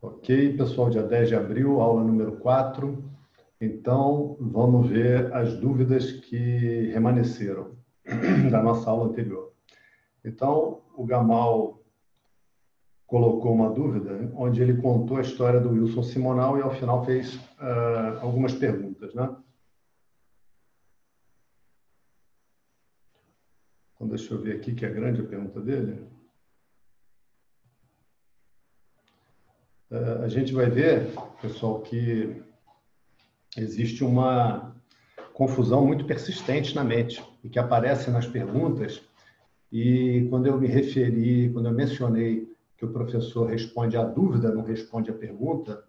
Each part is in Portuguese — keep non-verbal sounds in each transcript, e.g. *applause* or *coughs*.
Ok, pessoal, dia 10 de abril, aula número 4. Então, vamos ver as dúvidas que remanesceram *clears throat* da nossa aula anterior. Então, o Gamal colocou uma dúvida, onde ele contou a história do Wilson Simonal e, ao final, fez uh, algumas perguntas, né? Deixa eu ver aqui, que é grande a pergunta dele. Uh, a gente vai ver, pessoal, que existe uma confusão muito persistente na mente e que aparece nas perguntas. E quando eu me referi, quando eu mencionei que o professor responde à dúvida, não responde à pergunta,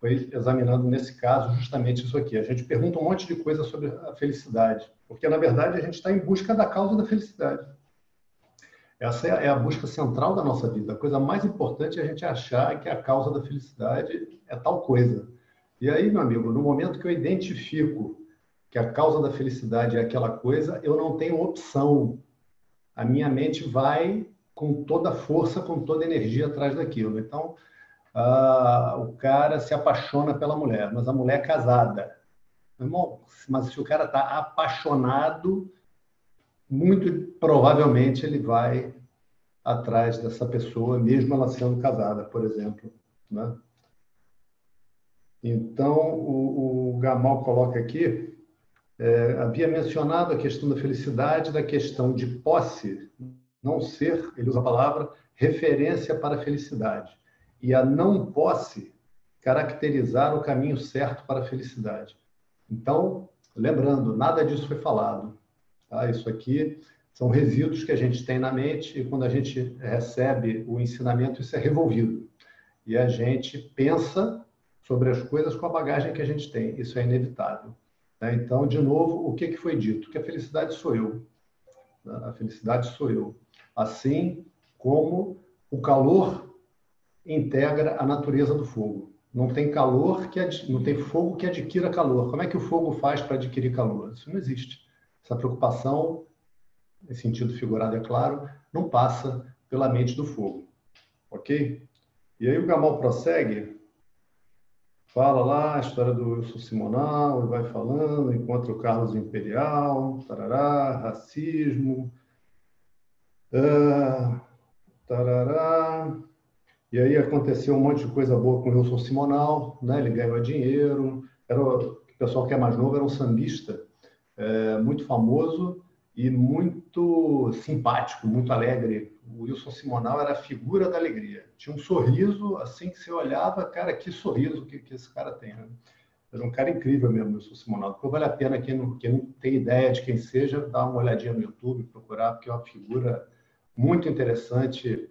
foi examinando nesse caso justamente isso aqui. A gente pergunta um monte de coisa sobre a felicidade, porque na verdade a gente está em busca da causa da felicidade. Essa é a busca central da nossa vida. A coisa mais importante é a gente achar que a causa da felicidade é tal coisa. E aí, meu amigo, no momento que eu identifico que a causa da felicidade é aquela coisa, eu não tenho opção. A minha mente vai com toda a força, com toda a energia atrás daquilo. Então, uh, o cara se apaixona pela mulher, mas a mulher é casada. Irmão, mas se o cara está apaixonado, muito provavelmente ele vai atrás dessa pessoa, mesmo ela sendo casada, por exemplo. Né? Então, o, o Gamal coloca aqui, é, havia mencionado a questão da felicidade, da questão de posse, não ser, ele usa a palavra, referência para a felicidade. E a não posse caracterizar o caminho certo para a felicidade. Então, lembrando, nada disso foi falado. Tá? Isso aqui são resíduos que a gente tem na mente e quando a gente recebe o ensinamento, isso é revolvido. E a gente pensa sobre as coisas com a bagagem que a gente tem. Isso é inevitável. Né? Então, de novo, o que, que foi dito? Que a felicidade sou eu. Né? A felicidade sou eu. Assim como o calor integra a natureza do fogo. Não tem calor que ad... não tem fogo que adquira calor. Como é que o fogo faz para adquirir calor? Isso não existe. Essa preocupação, em sentido figurado é claro, não passa pela mente do fogo. OK? E aí o Gamal prossegue fala lá a história do Wilson Simonal, e vai falando, encontra o Carlos Imperial, tarará, racismo, uh, tarará. E aí aconteceu um monte de coisa boa com o Wilson Simonal, né? ele ganhou dinheiro, era, o pessoal que é mais novo era um sambista é, muito famoso e muito simpático, muito alegre, o Wilson Simonal era a figura da alegria. Tinha um sorriso, assim que você olhava, cara, que sorriso que, que esse cara tem. Né? Era um cara incrível mesmo, o Wilson Simonal. Então vale a pena quem não, quem não tem ideia de quem seja, dar uma olhadinha no YouTube, procurar, porque é uma figura muito interessante,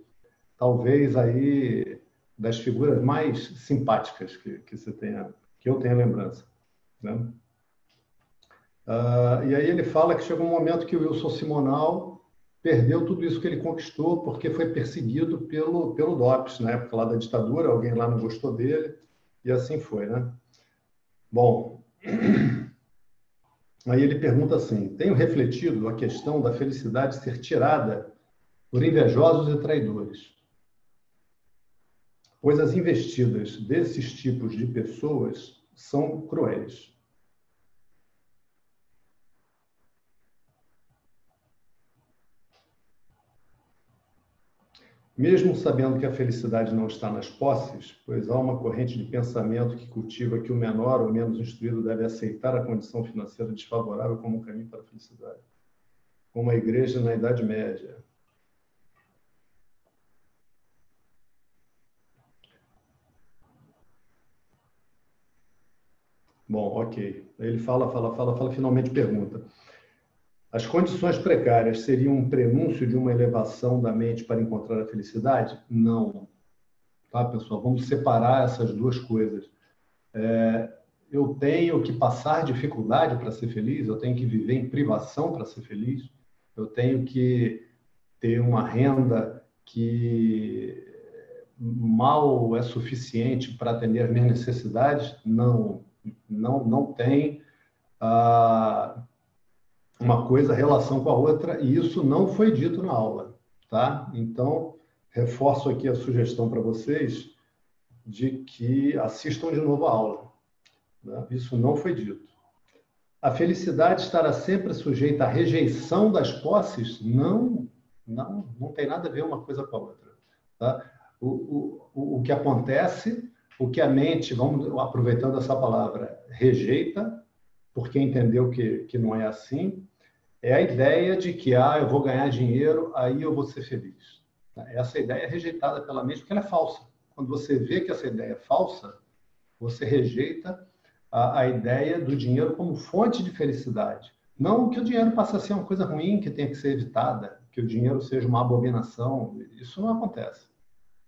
talvez aí das figuras mais simpáticas que, que você tenha, que eu tenha lembrança. Né? Uh, e aí ele fala que chegou um momento que o Wilson Simonal perdeu tudo isso que ele conquistou porque foi perseguido pelo, pelo DOPS, na época lá da ditadura, alguém lá não gostou dele, e assim foi, né? Bom, *clears throat* aí ele pergunta assim, tenho refletido a questão da felicidade ser tirada por invejosos e traidores, pois as investidas desses tipos de pessoas são cruéis. Mesmo sabendo que a felicidade não está nas posses, pois há uma corrente de pensamento que cultiva que o menor ou menos instruído deve aceitar a condição financeira desfavorável como um caminho para a felicidade. Como a igreja na Idade Média. Bom, ok. Ele fala, fala, fala, fala, finalmente pergunta. As condições precárias seriam um prenúncio de uma elevação da mente para encontrar a felicidade? Não. Tá, pessoal? Vamos separar essas duas coisas. É, eu tenho que passar dificuldade para ser feliz, eu tenho que viver em privação para ser feliz, eu tenho que ter uma renda que mal é suficiente para atender as minhas necessidades? Não, não, não tem. Ah, uma coisa, relação com a outra, e isso não foi dito na aula, tá? Então, reforço aqui a sugestão para vocês de que assistam de novo a aula. Né? Isso não foi dito. A felicidade estará sempre sujeita à rejeição das posses? Não, não, não tem nada a ver uma coisa com a outra. Tá? O, o, o que acontece, o que a mente, vamos aproveitando essa palavra, rejeita, porque entendeu que, que não é assim, é a ideia de que ah, eu vou ganhar dinheiro, aí eu vou ser feliz. Essa ideia é rejeitada pela mente porque ela é falsa. Quando você vê que essa ideia é falsa, você rejeita a, a ideia do dinheiro como fonte de felicidade. Não que o dinheiro passe a ser uma coisa ruim que tem que ser evitada, que o dinheiro seja uma abominação. Isso não acontece.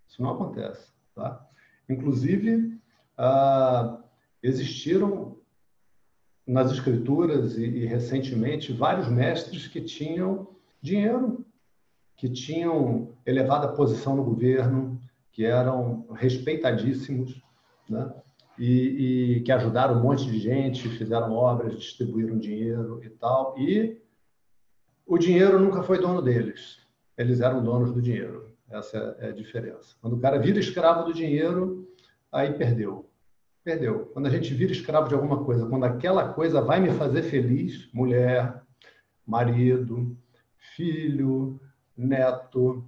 Isso não acontece. Tá? Inclusive, ah, existiram nas escrituras e, e, recentemente vários mestres que tinham dinheiro, que tinham elevada posição no governo, que eram respeitadíssimos, né? e, e, que ajudaram um monte de gente, fizeram obras, distribuíram dinheiro e tal. E o dinheiro nunca foi dono deles. Eles eram donos do dinheiro. Essa é a diferença. Quando o cara vira escravo do dinheiro, aí perdeu. Perdeu. Quando a gente vira escravo de alguma coisa, quando aquela coisa vai me fazer feliz, mulher, marido, filho, neto,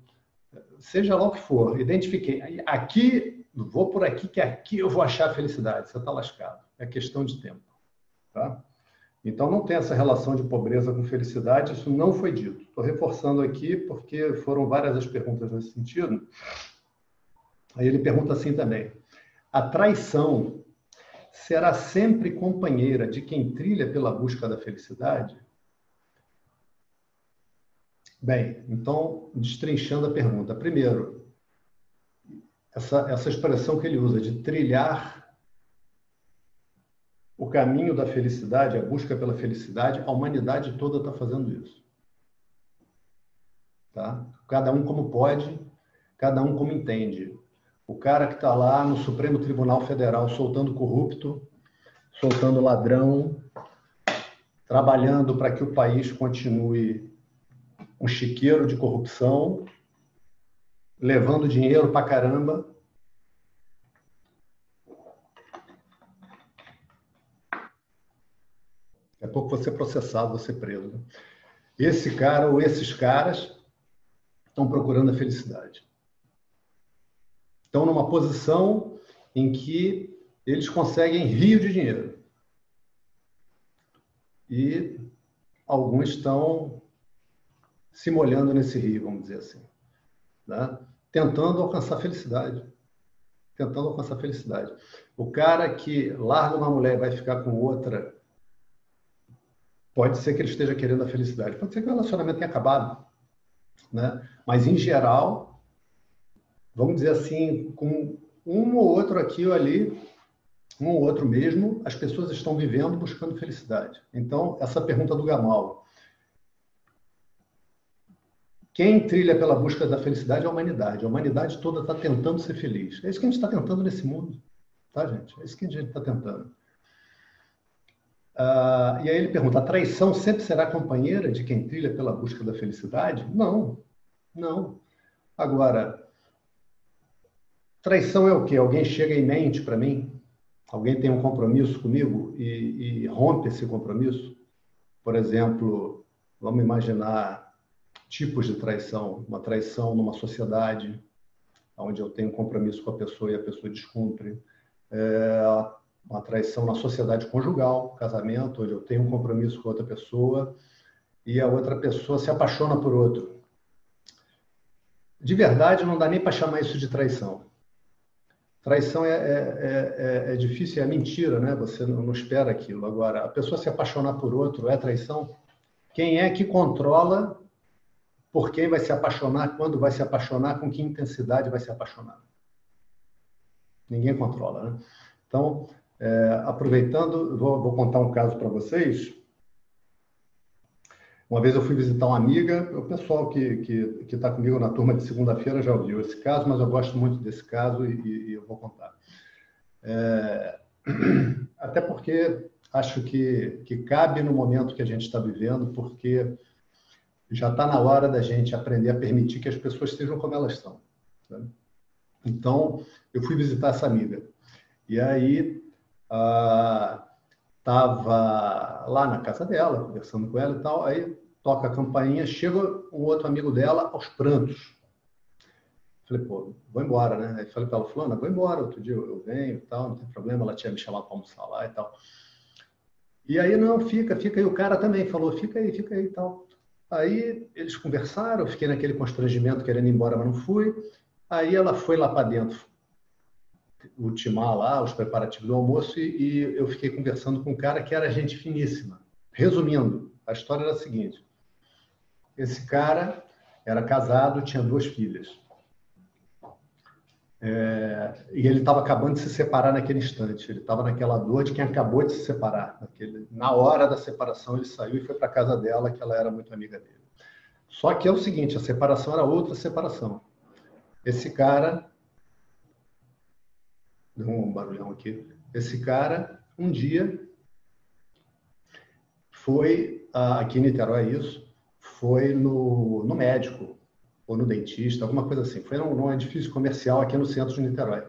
seja lá o que for, identifiquei. Aqui vou por aqui, que aqui eu vou achar felicidade. Você está lascado. É questão de tempo. Tá? Então, não tem essa relação de pobreza com felicidade, isso não foi dito. Estou reforçando aqui porque foram várias as perguntas nesse sentido. Aí ele pergunta assim também: a traição será sempre companheira de quem trilha pela busca da felicidade? Bem, então, destrinchando a pergunta. Primeiro, essa, essa expressão que ele usa de trilhar o caminho da felicidade, a busca pela felicidade, a humanidade toda está fazendo isso. Tá? Cada um como pode, cada um como entende. O cara que está lá no Supremo Tribunal Federal soltando corrupto, soltando ladrão, trabalhando para que o país continue um chiqueiro de corrupção, levando dinheiro para caramba. A pouco você é processado, você é preso. Né? Esse cara ou esses caras estão procurando a felicidade. Estão numa posição em que eles conseguem rio de dinheiro. E alguns estão se molhando nesse rio, vamos dizer assim. Né? tentando alcançar felicidade. Tentando alcançar felicidade. O cara que larga uma mulher e vai ficar com outra, pode ser que ele esteja querendo a felicidade. Pode ser que o relacionamento tenha acabado. Né? Mas, em geral, vamos dizer assim, com um ou outro aqui ou ali, um ou outro mesmo, as pessoas estão vivendo buscando felicidade. Então, essa pergunta do Gamal, quem trilha pela busca da felicidade é a humanidade. A humanidade toda está tentando ser feliz. É isso que a gente está tentando nesse mundo, tá, gente? É isso que a gente está tentando. Uh, e aí ele pergunta: a traição sempre será companheira de quem trilha pela busca da felicidade? Não, não. Agora, traição é o quê? Alguém chega e mente para mim? Alguém tem um compromisso comigo e, e rompe esse compromisso? Por exemplo, vamos imaginar tipos de traição. Uma traição numa sociedade, onde eu tenho um compromisso com a pessoa e a pessoa descumpre. É uma traição na sociedade conjugal, casamento, onde eu tenho um compromisso com outra pessoa e a outra pessoa se apaixona por outro. De verdade, não dá nem para chamar isso de traição. Traição é, é, é, é, difícil, é mentira, né? Você não, não espera aquilo. Agora, a pessoa se apaixonar por outro é traição? Quem é que controla por quem vai se apaixonar, quando vai se apaixonar, com que intensidade vai se apaixonar. Ninguém controla, né? Então, é, aproveitando, vou, vou, contar um caso para vocês. Uma vez eu fui visitar uma amiga, o pessoal que está que, está comigo na turma de segunda-feira já ouviu esse caso, mas eu gosto muito desse caso e, e eu vou contar. É, *clears throat* Até porque acho que, que cabe no momento que a gente está vivendo, porque já está na hora da gente aprender a permitir que as pessoas sejam como elas são. Né? Então, eu fui visitar essa amiga. E aí, estava ah, lá na casa dela, conversando com ela e tal. Aí, toca a campainha, chega um outro amigo dela aos prantos. Falei, pô, vou embora, né? Aí falei para ela, Fulana, vou embora, outro dia eu venho e tal, não tem problema. Ela tinha me chamado para almoçar lá e tal. E aí, não, fica, fica. E o cara também falou, fica aí, fica aí e tal. Aí eles conversaram, eu fiquei naquele constrangimento querendo ir embora, mas não fui. Aí ela foi lá para dentro, ultimar lá os preparativos do almoço e, e eu fiquei conversando com um cara que era gente finíssima. Resumindo, a história era a seguinte: esse cara era casado, tinha duas filhas. É, e ele estava acabando de se separar naquele instante. Ele estava naquela dor de quem acabou de se separar. Naquele, na hora da separação, ele saiu e foi para casa dela, que ela era muito amiga dele. Só que é o seguinte: a separação era outra separação. Esse cara. Deu um barulhão aqui. Esse cara, um dia, foi, aqui em Niterói, isso, foi no, no médico ou no dentista, alguma coisa assim. Foi num, num edifício comercial aqui no centro de Niterói.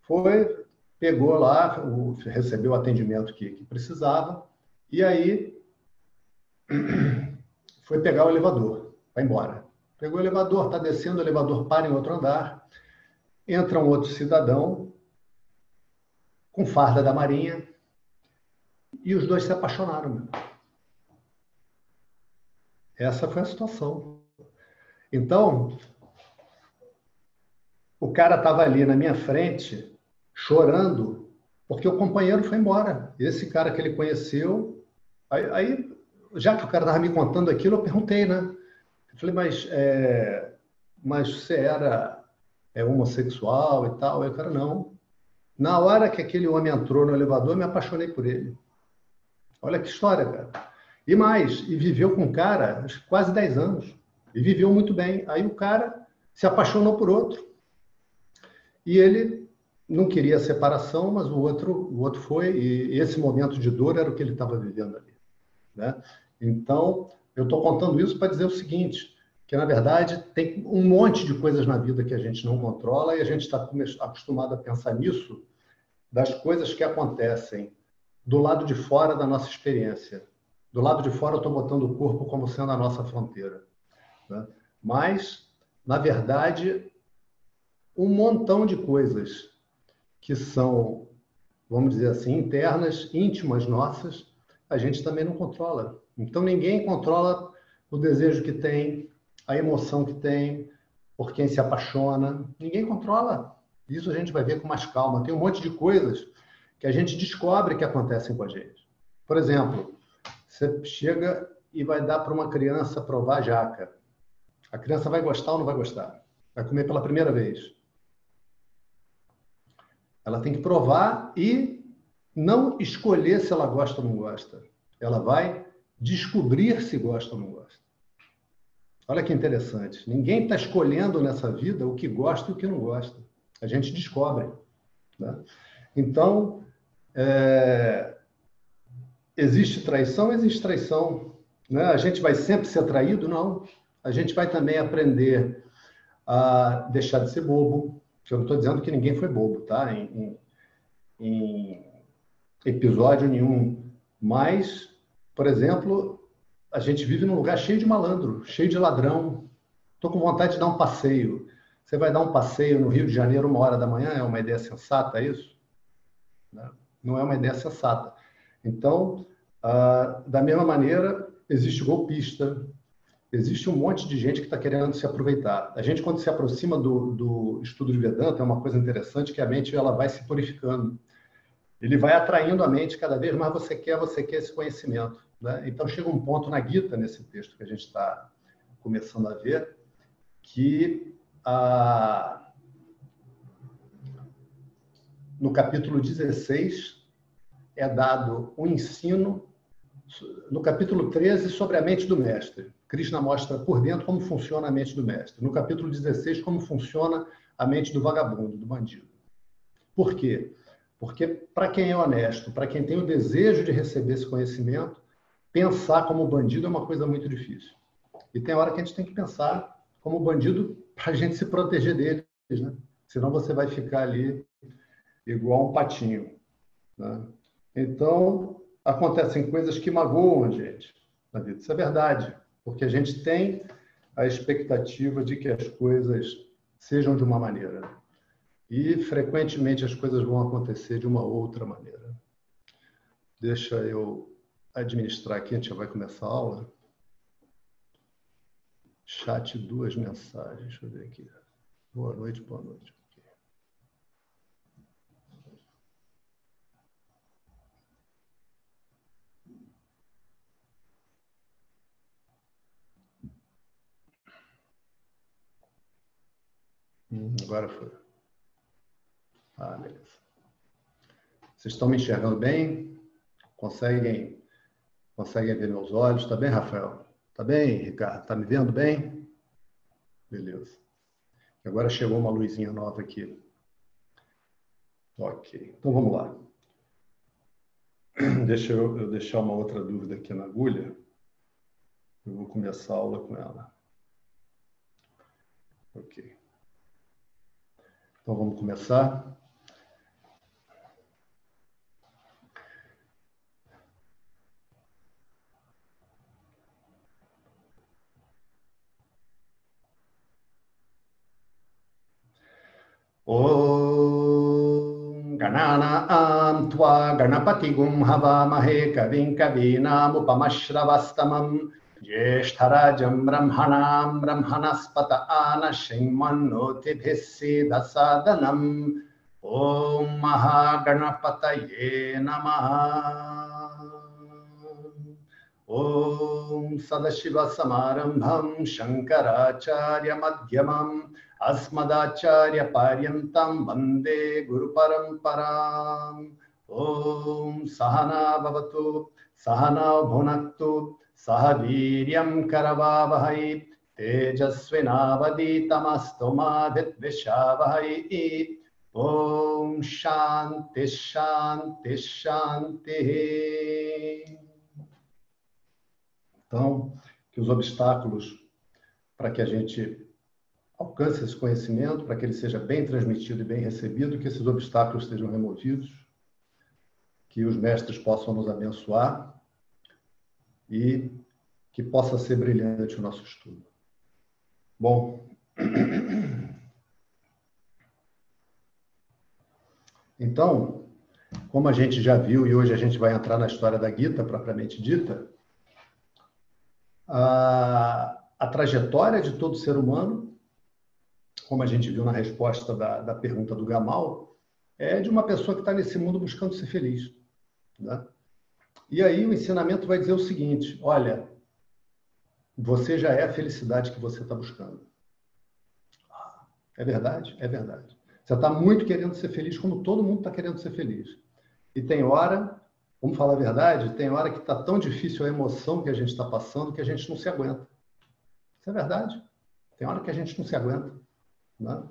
Foi, pegou lá, recebeu o atendimento que, que precisava, e aí *clears throat* foi pegar o elevador, vai embora. Pegou o elevador, está descendo, o elevador para em outro andar, entra um outro cidadão com farda da Marinha, e os dois se apaixonaram. Essa foi a situação. Então, o cara estava ali na minha frente, chorando, porque o companheiro foi embora. Esse cara que ele conheceu. Aí, aí já que o cara estava me contando aquilo, eu perguntei, né? Eu falei, mas, é, mas você era é, homossexual e tal? O cara, não. Na hora que aquele homem entrou no elevador, eu me apaixonei por ele. Olha que história, cara. E mais, e viveu com o cara quase 10 anos. E viveu muito bem. Aí o cara se apaixonou por outro. E ele não queria a separação, mas o outro, o outro foi, e esse momento de dor era o que ele estava vivendo ali. Né? Então, eu estou contando isso para dizer o seguinte, que na verdade tem um monte de coisas na vida que a gente não controla e a gente está acostumado a pensar nisso das coisas que acontecem do lado de fora da nossa experiência. Do lado de fora eu estou botando o corpo como sendo a nossa fronteira. Né? Mas, na verdade, um montão de coisas que são, vamos dizer assim, internas, íntimas nossas, a gente também não controla. Então, ninguém controla o desejo que tem, a emoção que tem, por quem se apaixona. Ninguém controla. Isso a gente vai ver com mais calma. Tem um monte de coisas que a gente descobre que acontecem com a gente. Por exemplo, você chega e vai dar para uma criança provar jaca. A criança vai gostar ou não vai gostar? Vai comer pela primeira vez. Ela tem que provar e não escolher se ela gosta ou não gosta. Ela vai descobrir se gosta ou não gosta. Olha que interessante. Ninguém está escolhendo nessa vida o que gosta e o que não gosta. A gente descobre. Né? Então, é... existe traição? Existe traição. Né? A gente vai sempre ser traído? Não a gente vai também aprender a deixar de ser bobo. Eu não estou dizendo que ninguém foi bobo, tá? Em, em, em episódio nenhum. Mas, por exemplo, a gente vive num lugar cheio de malandro, cheio de ladrão. Estou com vontade de dar um passeio. Você vai dar um passeio no Rio de Janeiro uma hora da manhã? É uma ideia sensata é isso? Não é uma ideia sensata. Então, ah, da mesma maneira, existe golpista, existe um monte de gente que está querendo se aproveitar. A gente, quando se aproxima do, do estudo de Vedanta, é uma coisa interessante que a mente ela vai se purificando. Ele vai atraindo a mente cada vez mais você quer, você quer esse conhecimento. Né? Então, chega um ponto na Gita, nesse texto que a gente está começando a ver, que a... no capítulo 16 é dado um ensino, no capítulo 13, sobre a mente do mestre. Krishna mostra por dentro como funciona a mente do mestre. No capítulo 16, como funciona a mente do vagabundo, do bandido. Por quê? Porque para quem é honesto, para quem tem o desejo de receber esse conhecimento, pensar como bandido é uma coisa muito difícil. E tem hora que a gente tem que pensar como bandido para a gente se proteger deles, né? Senão você vai ficar ali igual um patinho. Né? Então, acontecem coisas que magoam a gente na vida. Isso é verdade, porque a gente tem a expectativa de que as coisas sejam de uma maneira. E, frequentemente, as coisas vão acontecer de uma outra maneira. Deixa eu administrar aqui, a gente já vai começar a aula. Chat, duas mensagens. Deixa eu ver aqui. Boa noite, boa noite. Hum, agora foi. Ah, beleza. Vocês estão me enxergando bem? Conseguem, conseguem ver meus olhos? Tá bem, Rafael? Tá bem, Ricardo? Tá me vendo bem? Beleza. Agora chegou uma luzinha nova aqui. Ok. Então vamos lá. *clears throat* Deixa eu, eu deixar uma outra dúvida aqui na agulha. Eu vou começar a aula com ela. Ok. Então vamos começar. ॐ गणानां त्वा गणपतिगुं हवामहे कविं कवीनामुपमश्रवस्तमम् ज्येष्ठराजं ब्रह्मणां ब्रह्मणस्पत आनशृण्वन्नोतिभिः सीदसादनम् ॐ महागणपतये नमः ॐ सदशिवसमारम्भं शङ्कराचार्यमध्यमम् अस्मदाचार्यपर्यन्तं वन्दे गुरुपरम्पराम् ॐ सहना भवतु सहना भुनक्तु सह वीर्यं करवावहै तेजस्विनावदीतमस्तु मा विद्विषावहै ॐ शान्ति शान्ति शान्तिः Então, que os obstáculos para que a gente alcance esse conhecimento, para que ele seja bem transmitido e bem recebido, que esses obstáculos sejam removidos, que os mestres possam nos abençoar e que possa ser brilhante o nosso estudo. Bom, *clears throat* então, como a gente já viu e hoje a gente vai entrar na história da Gita propriamente dita, a, a trajetória de todo ser humano, como a gente viu na resposta da, da pergunta do Gamal, é de uma pessoa que está nesse mundo buscando ser feliz. Né? E aí o ensinamento vai dizer o seguinte: olha, você já é a felicidade que você está buscando. É verdade? É verdade. Você está muito querendo ser feliz, como todo mundo está querendo ser feliz. E tem hora, vamos falar a verdade, tem hora que está tão difícil a emoção que a gente está passando que a gente não se aguenta. Isso é verdade. Tem hora que a gente não se aguenta. Né?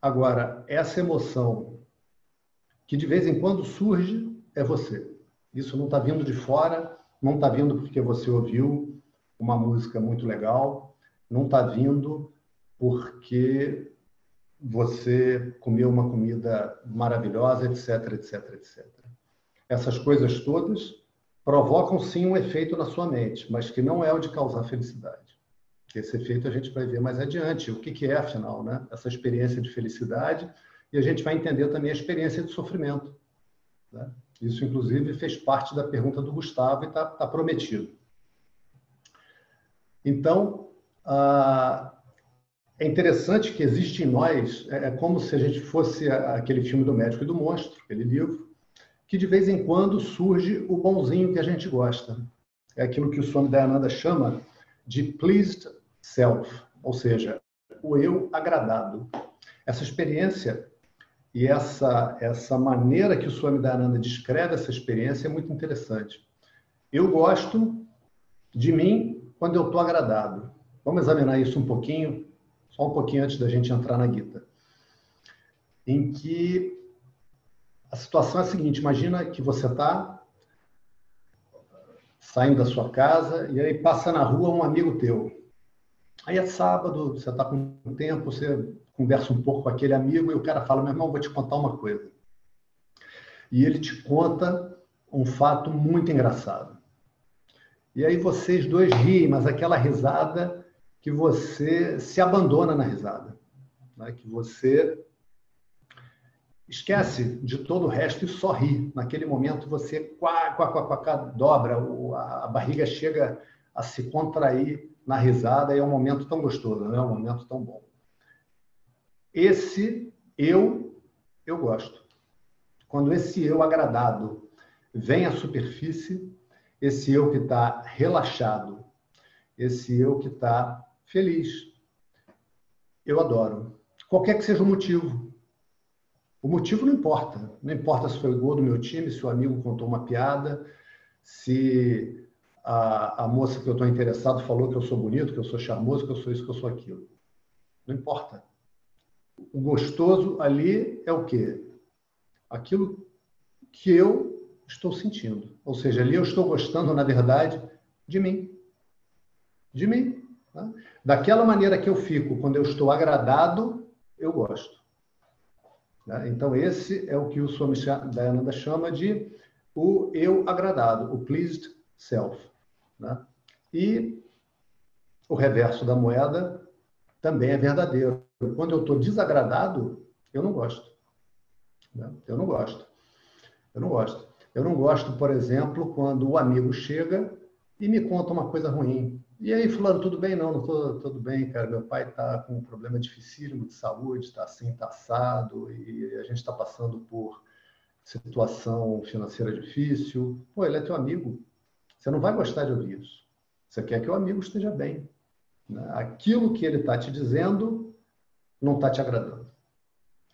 Agora, essa emoção que de vez em quando surge é você. Isso não está vindo de fora, não está vindo porque você ouviu uma música muito legal, não está vindo porque você comeu uma comida maravilhosa, etc, etc, etc. Essas coisas todas provocam sim um efeito na sua mente, mas que não é o de causar felicidade. Esse efeito a gente vai ver mais adiante. O que, que é, afinal, né? essa experiência de felicidade? E a gente vai entender também a experiência de sofrimento. Né? Isso, inclusive, fez parte da pergunta do Gustavo e está tá prometido. Então, ah, é interessante que existe em nós, é, é como se a gente fosse aquele filme do médico e do monstro, aquele livro, que de vez em quando surge o bonzinho que a gente gosta. É aquilo que o Swami Dayananda chama de pleased self, ou seja, o eu agradado. Essa experiência e essa, essa maneira que o Swami Dhananda descreve essa experiência é muito interessante. Eu gosto de mim quando eu estou agradado. Vamos examinar isso um pouquinho, só um pouquinho antes da gente entrar na Gita. Em que a situação é a seguinte: imagina que você está saindo da sua casa e aí passa na rua um amigo teu. Aí é sábado, você está com tempo, você conversa um pouco com aquele amigo e o cara fala: meu irmão, vou te contar uma coisa. E ele te conta um fato muito engraçado. E aí vocês dois riem, mas aquela risada que você se abandona na risada, né? que você esquece de todo o resto e só ri. Naquele momento você quá, quá, quá, quá, dobra, a barriga chega a se contrair na risada e é um momento tão gostoso, não é um momento tão bom. Esse eu, eu gosto. Quando esse eu agradado vem à superfície, esse eu que está relaxado, esse eu que está feliz, eu adoro. Qualquer que seja o motivo. O motivo não importa. Não importa se foi gol do meu time, se o amigo contou uma piada, se a, a moça que eu estou interessado falou que eu sou bonito, que eu sou charmoso, que eu sou isso, que eu sou aquilo. Não importa. O gostoso ali é o quê? Aquilo que eu estou sentindo. Ou seja, ali eu estou gostando, na verdade, de mim. De mim. Tá? Daquela maneira que eu fico quando eu estou agradado, eu gosto. Né? Então, esse é o que o Swami Dayananda chama de o eu agradado, o pleased self. Né? E o reverso da moeda também é verdadeiro. Quando eu estou desagradado, eu não gosto. Né? Eu não gosto. Eu não gosto. Eu não gosto, por exemplo, quando o amigo chega e me conta uma coisa ruim. E aí, fulano, tudo bem? Não, não tudo bem, cara. Meu pai está com um problema dificílimo de saúde, está assim, está assado, e a gente está passando por situação financeira difícil. Pô, ele é teu amigo. Você não vai gostar de ouvir isso. Você quer que o amigo esteja bem. Né? Aquilo que ele está te dizendo não está te agradando.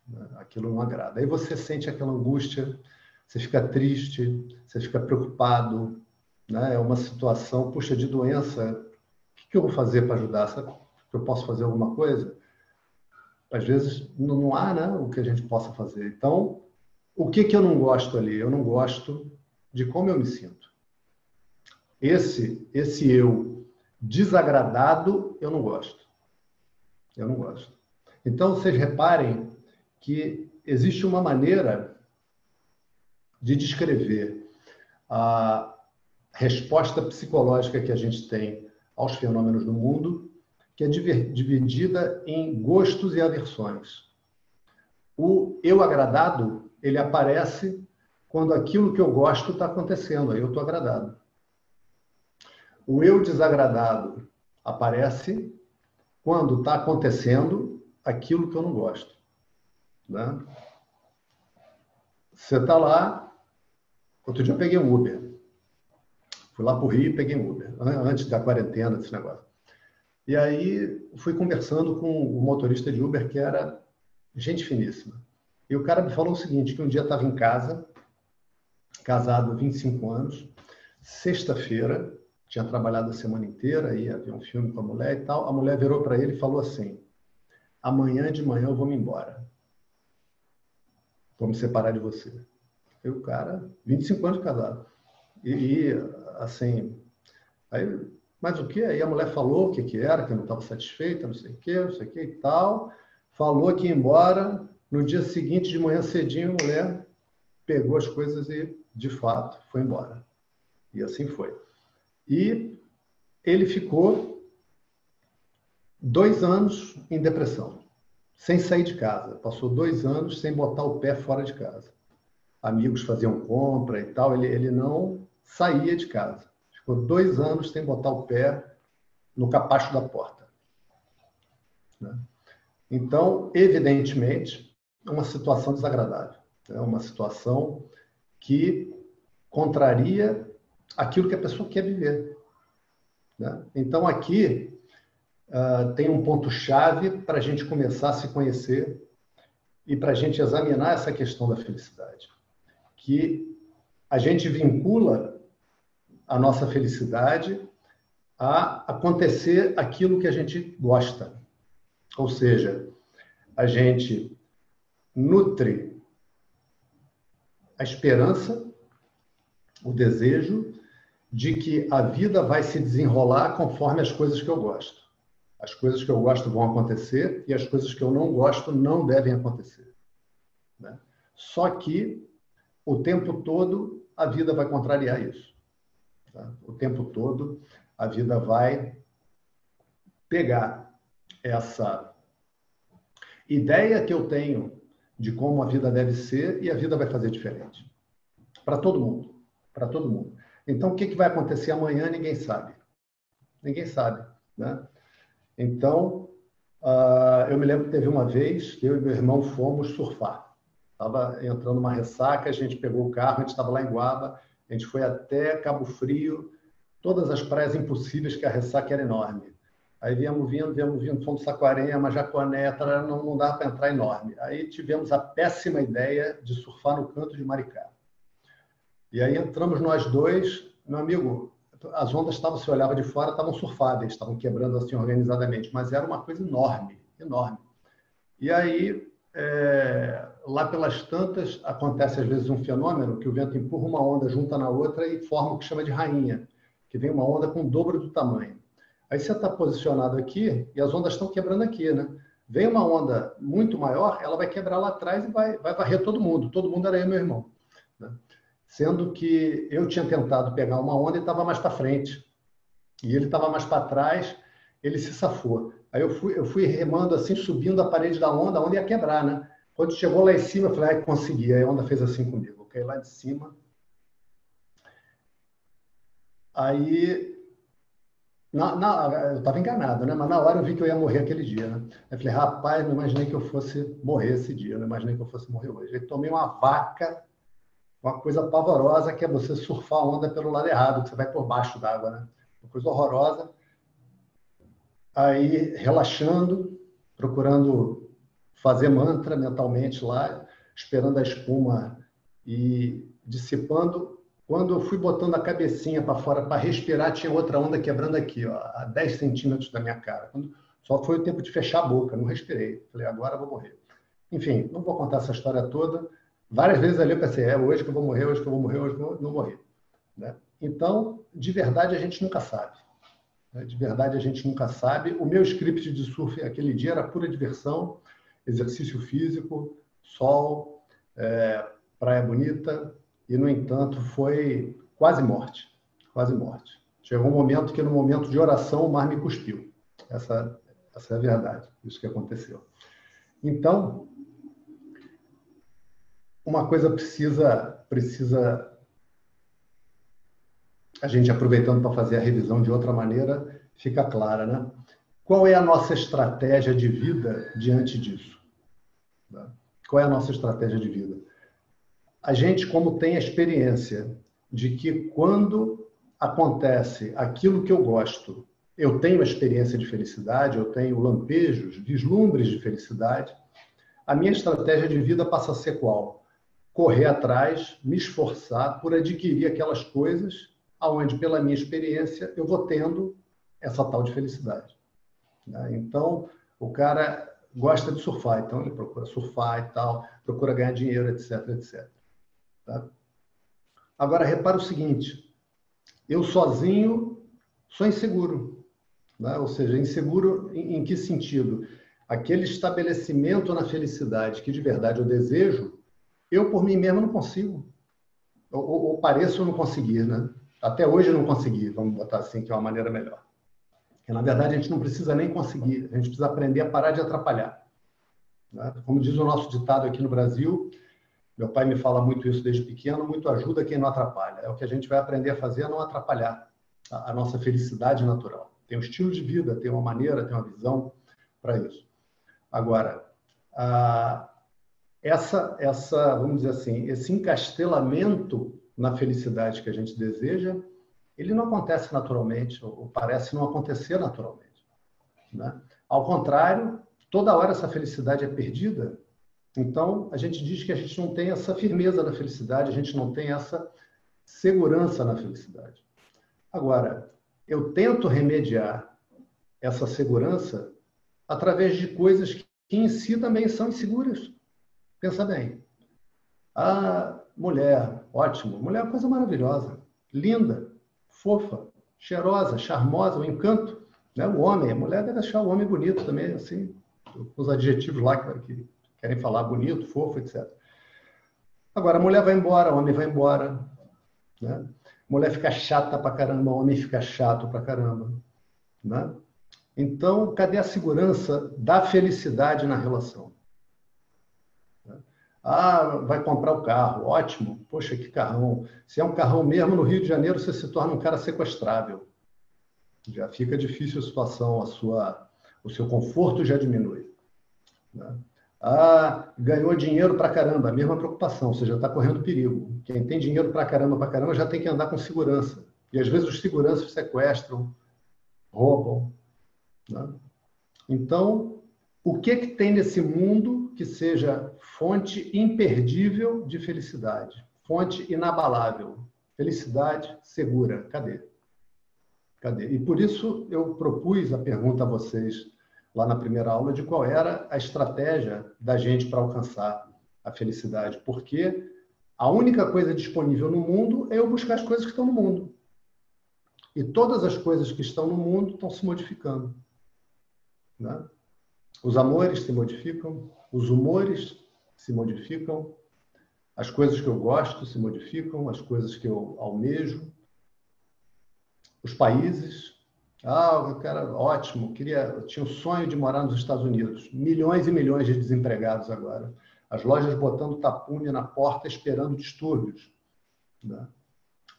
Né? Aquilo não agrada. Aí você sente aquela angústia, você fica triste, você fica preocupado. Né? É uma situação, puxa, de doença que eu vou fazer para ajudar? Eu posso fazer alguma coisa? Às vezes não há né, o que a gente possa fazer. Então, o que, que eu não gosto ali? Eu não gosto de como eu me sinto. Esse, esse eu desagradado, eu não gosto. Eu não gosto. Então, vocês reparem que existe uma maneira de descrever a resposta psicológica que a gente tem aos fenômenos do mundo, que é dividida em gostos e aversões. O eu agradado, ele aparece quando aquilo que eu gosto está acontecendo, aí eu estou agradado. O eu desagradado aparece quando está acontecendo aquilo que eu não gosto. Né? Você está lá, outro dia eu peguei um Uber. Fui lá para o Rio e peguei um Uber, antes da quarentena, desse negócio. E aí fui conversando com o motorista de Uber, que era gente finíssima. E o cara me falou o seguinte, que um dia estava em casa, casado 25 anos, sexta-feira, tinha trabalhado a semana inteira, ia ver um filme com a mulher e tal. A mulher virou para ele e falou assim: Amanhã de manhã eu vou me embora. Vou me separar de você. E o cara, 25 anos casado. E, e assim, aí, mas o que? Aí a mulher falou o que, que era, que não estava satisfeita, não sei o que, não sei o que e tal. Falou que ia embora. No dia seguinte, de manhã cedinho, a mulher pegou as coisas e, de fato, foi embora. E assim foi. E ele ficou dois anos em depressão, sem sair de casa. Passou dois anos sem botar o pé fora de casa. Amigos faziam compra e tal. Ele, ele não saía de casa. Ficou dois anos sem botar o pé no capacho da porta. Né? Então, evidentemente, é uma situação desagradável. É uma situação que contraria aquilo que a pessoa quer viver. Né? Então, aqui uh, tem um ponto-chave para a gente começar a se conhecer e para a gente examinar essa questão da felicidade. Que a gente vincula a nossa felicidade a acontecer aquilo que a gente gosta. Ou seja, a gente nutre a esperança, o desejo de que a vida vai se desenrolar conforme as coisas que eu gosto. As coisas que eu gosto vão acontecer e as coisas que eu não gosto não devem acontecer. Né? Só que o tempo todo a vida vai contrariar isso. Tá? O tempo todo a vida vai pegar essa ideia que eu tenho de como a vida deve ser e a vida vai fazer diferente. Para todo mundo. Para todo mundo. Então, o que, que vai acontecer amanhã, ninguém sabe. Ninguém sabe. Né? Então, uh, eu me lembro que teve uma vez que eu e meu irmão fomos surfar. Estava entrando uma ressaca, a gente pegou o carro, a gente estava lá em Guaba, a gente foi até Cabo Frio, todas as praias impossíveis, que a ressaca era enorme. Aí viemos vindo, viemos vindo, fomos Saquarema, Jaconé, não, não dava para entrar enorme. Aí tivemos a péssima ideia de surfar no canto de Maricá. E aí entramos nós dois, meu amigo, as ondas estavam, se olhava de fora, estavam surfáveis, estavam quebrando assim organizadamente, mas era uma coisa enorme, enorme. E aí, é, lá pelas tantas, acontece às vezes um fenômeno que o vento empurra uma onda junta na outra e forma o que chama de rainha, que vem uma onda com o dobro do tamanho. Aí você está posicionado aqui e as ondas estão quebrando aqui, né? Vem uma onda muito maior, ela vai quebrar lá atrás e vai, vai varrer todo mundo. Todo mundo era eu e meu irmão. Né? Sendo que eu tinha tentado pegar uma onda e estava mais para frente. E ele estava mais para trás, ele se safou. Aí eu fui, eu fui remando assim, subindo a parede da onda, a onda ia quebrar, né? Quando chegou lá em cima, eu falei, ah, consegui. Aí a onda fez assim comigo. Eu caí lá de cima. Aí, na, na, eu estava enganado, né? Mas na hora eu vi que eu ia morrer aquele dia, né? Eu falei, rapaz, não imaginei que eu fosse morrer esse dia, não imaginei que eu fosse morrer hoje. Aí tomei uma vaca uma coisa pavorosa que é você surfar a onda pelo lado errado, que você vai por baixo d'água, né? Uma coisa horrorosa. Aí, relaxando, procurando fazer mantra mentalmente lá, esperando a espuma e dissipando. Quando eu fui botando a cabecinha para fora para respirar, tinha outra onda quebrando aqui, ó, a 10 centímetros da minha cara. Quando, só foi o tempo de fechar a boca, não respirei. Falei, agora vou morrer. Enfim, não vou contar essa história toda Várias vezes ali eu pensei, é hoje que eu vou morrer, hoje que eu vou morrer, hoje que eu não morrer. Né? Então, de verdade, a gente nunca sabe. Né? De verdade, a gente nunca sabe. O meu script de surf aquele dia era pura diversão, exercício físico, sol, é, praia bonita, e, no entanto, foi quase morte. Quase morte. Chegou um momento que, no momento de oração, o mar me cuspiu. Essa, essa é a verdade, isso que aconteceu. Então, uma coisa precisa precisa a gente aproveitando para fazer a revisão de outra maneira, fica clara, né? Qual é a nossa estratégia de vida diante disso? Né? Qual é a nossa estratégia de vida? A gente, como tem a experiência de que quando acontece aquilo que eu gosto, eu tenho a experiência de felicidade, eu tenho lampejos, vislumbres de felicidade, a minha estratégia de vida passa a ser qual? Correr atrás, me esforçar por adquirir aquelas coisas aonde, pela minha experiência, eu vou tendo essa tal de felicidade. Né? Então, o cara gosta de surfar, então ele procura surfar e tal, procura ganhar dinheiro, etc, etc. Tá? Agora, repara o seguinte, eu sozinho sou inseguro. Né? Ou seja, inseguro em, em que sentido? Aquele estabelecimento na felicidade que de verdade eu desejo, eu, por mim mesmo, não consigo. Ou, ou, ou pareço não conseguir, né? Até hoje eu não consegui, vamos botar assim, que é uma maneira melhor. Porque, na verdade, a gente não precisa nem conseguir, a gente precisa aprender a parar de atrapalhar. Né? Como diz o nosso ditado aqui no Brasil, meu pai me fala muito isso desde pequeno, muito ajuda quem não atrapalha. É o que a gente vai aprender a fazer, a não atrapalhar a, a nossa felicidade natural. Tem um estilo de vida, tem uma maneira, tem uma visão para isso. Agora, a, essa, essa, vamos dizer assim, esse encastelamento na felicidade que a gente deseja, ele não acontece naturalmente, ou parece não acontecer naturalmente. Né? Ao contrário, toda hora essa felicidade é perdida. Então, a gente diz que a gente não tem essa firmeza na felicidade, a gente não tem essa segurança na felicidade. Agora, eu tento remediar essa segurança através de coisas que em si também são inseguras. Pensa bem. Ah, mulher, ótimo. Mulher é coisa maravilhosa, linda, fofa, cheirosa, charmosa, um encanto. Né? O homem, a mulher deve achar o homem bonito também, assim, os adjetivos lá que, querem falar bonito, fofo, etc. Agora, a mulher vai embora, o homem vai embora. Né? Mulher fica chata pra caramba, o homem fica chato pra caramba. Né? Então, cadê a segurança da felicidade na relação? Ah, vai comprar o carro, ótimo, poxa, que carrão. Se é um carrão mesmo, no Rio de Janeiro você se torna um cara sequestrável. Já fica difícil a situação, a sua, o seu conforto já diminui. Né? Ah, ganhou dinheiro para caramba, a mesma preocupação, você já está correndo perigo. Quem tem dinheiro para caramba, para caramba, já tem que andar com segurança. E às vezes os seguranças sequestram, roubam. Né? Então, o que, que tem nesse mundo que seja fonte imperdível de felicidade? Fonte inabalável. Felicidade segura. Cadê? Cadê? E por isso eu propus a pergunta a vocês lá na primeira aula de qual era a estratégia da gente para alcançar a felicidade, porque a única coisa disponível no mundo é eu buscar as coisas que estão no mundo. E todas as coisas que estão no mundo estão se modificando. Né? Os amores se modificam, os humores se modificam, as coisas que eu gosto se modificam, as coisas que eu almejo, os países. Ah, quero, ótimo, queria, tinha o sonho de morar nos Estados Unidos. Milhões e milhões de desempregados agora. As lojas botando tapume na porta esperando distúrbios. Né?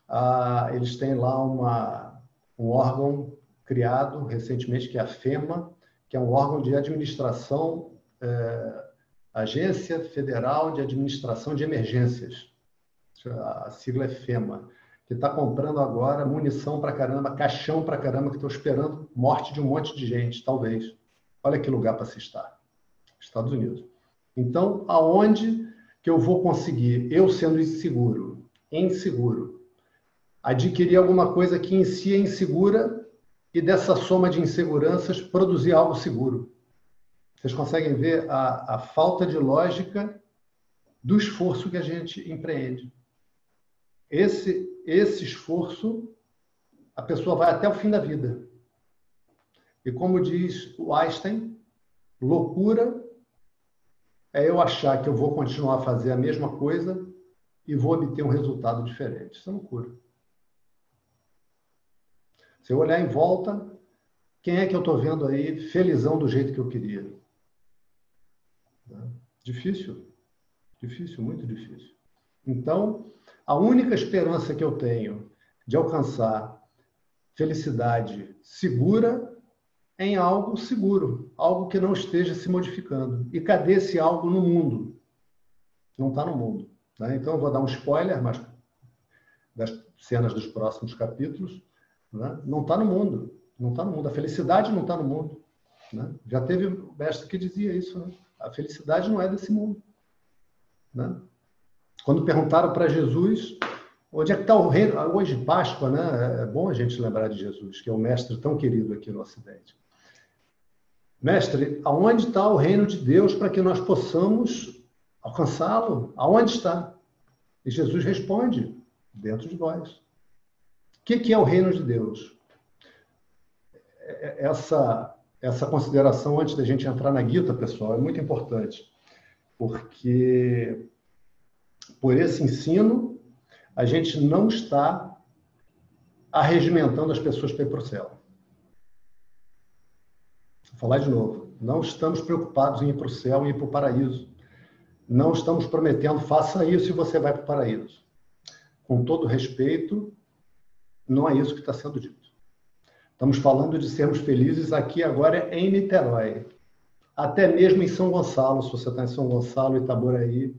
Ah, eles têm lá uma, um órgão criado recentemente, que é a FEMA, que é um órgão de administração, é, Agência Federal de Administração de Emergências. A sigla é FEMA que está comprando agora munição para caramba, caixão para caramba, que estão esperando morte de um monte de gente, talvez. Olha que lugar para se estar. Estados Unidos. Então, aonde que eu vou conseguir, eu sendo inseguro, inseguro, adquirir alguma coisa que em si é insegura e dessa soma de inseguranças produzir algo seguro? Vocês conseguem ver a, a falta de lógica do esforço que a gente empreende. Esse esse esforço, a pessoa vai até o fim da vida. E como diz o Einstein, loucura é eu achar que eu vou continuar a fazer a mesma coisa e vou obter um resultado diferente. Isso é loucura. Se eu olhar em volta, quem é que eu estou vendo aí felizão do jeito que eu queria? Difícil. Difícil, muito difícil. Então, a única esperança que eu tenho de alcançar felicidade segura é em algo seguro, algo que não esteja se modificando. E cadê esse algo no mundo? Não está no mundo. Né? Então, eu vou dar um spoiler mas das cenas dos próximos capítulos. Né? Não está no mundo. Não está no mundo. A felicidade não está no mundo. Né? Já teve o mestre que dizia isso. Né? A felicidade não é desse mundo. Né? Quando perguntaram para Jesus onde é que está o reino, hoje Páscoa, né? É bom a gente lembrar de Jesus, que é um mestre tão querido aqui no Ocidente. Mestre, aonde está o reino de Deus para que nós possamos alcançá-lo? Aonde está? E Jesus responde: dentro de vós. O que é o reino de Deus? É, é, essa, essa consideração antes da gente entrar na Gita, pessoal, é muito importante, porque por esse ensino, a gente não está arregimentando as pessoas para ir para o céu. Vou falar de novo. Não estamos preocupados em ir para o céu e ir para o paraíso. Não estamos prometendo, faça isso e você vai para o paraíso. Com todo respeito, não é isso que está sendo dito. Estamos falando de sermos felizes aqui agora em Niterói. Até mesmo em São Gonçalo, se você está em São Gonçalo, Itaboraí,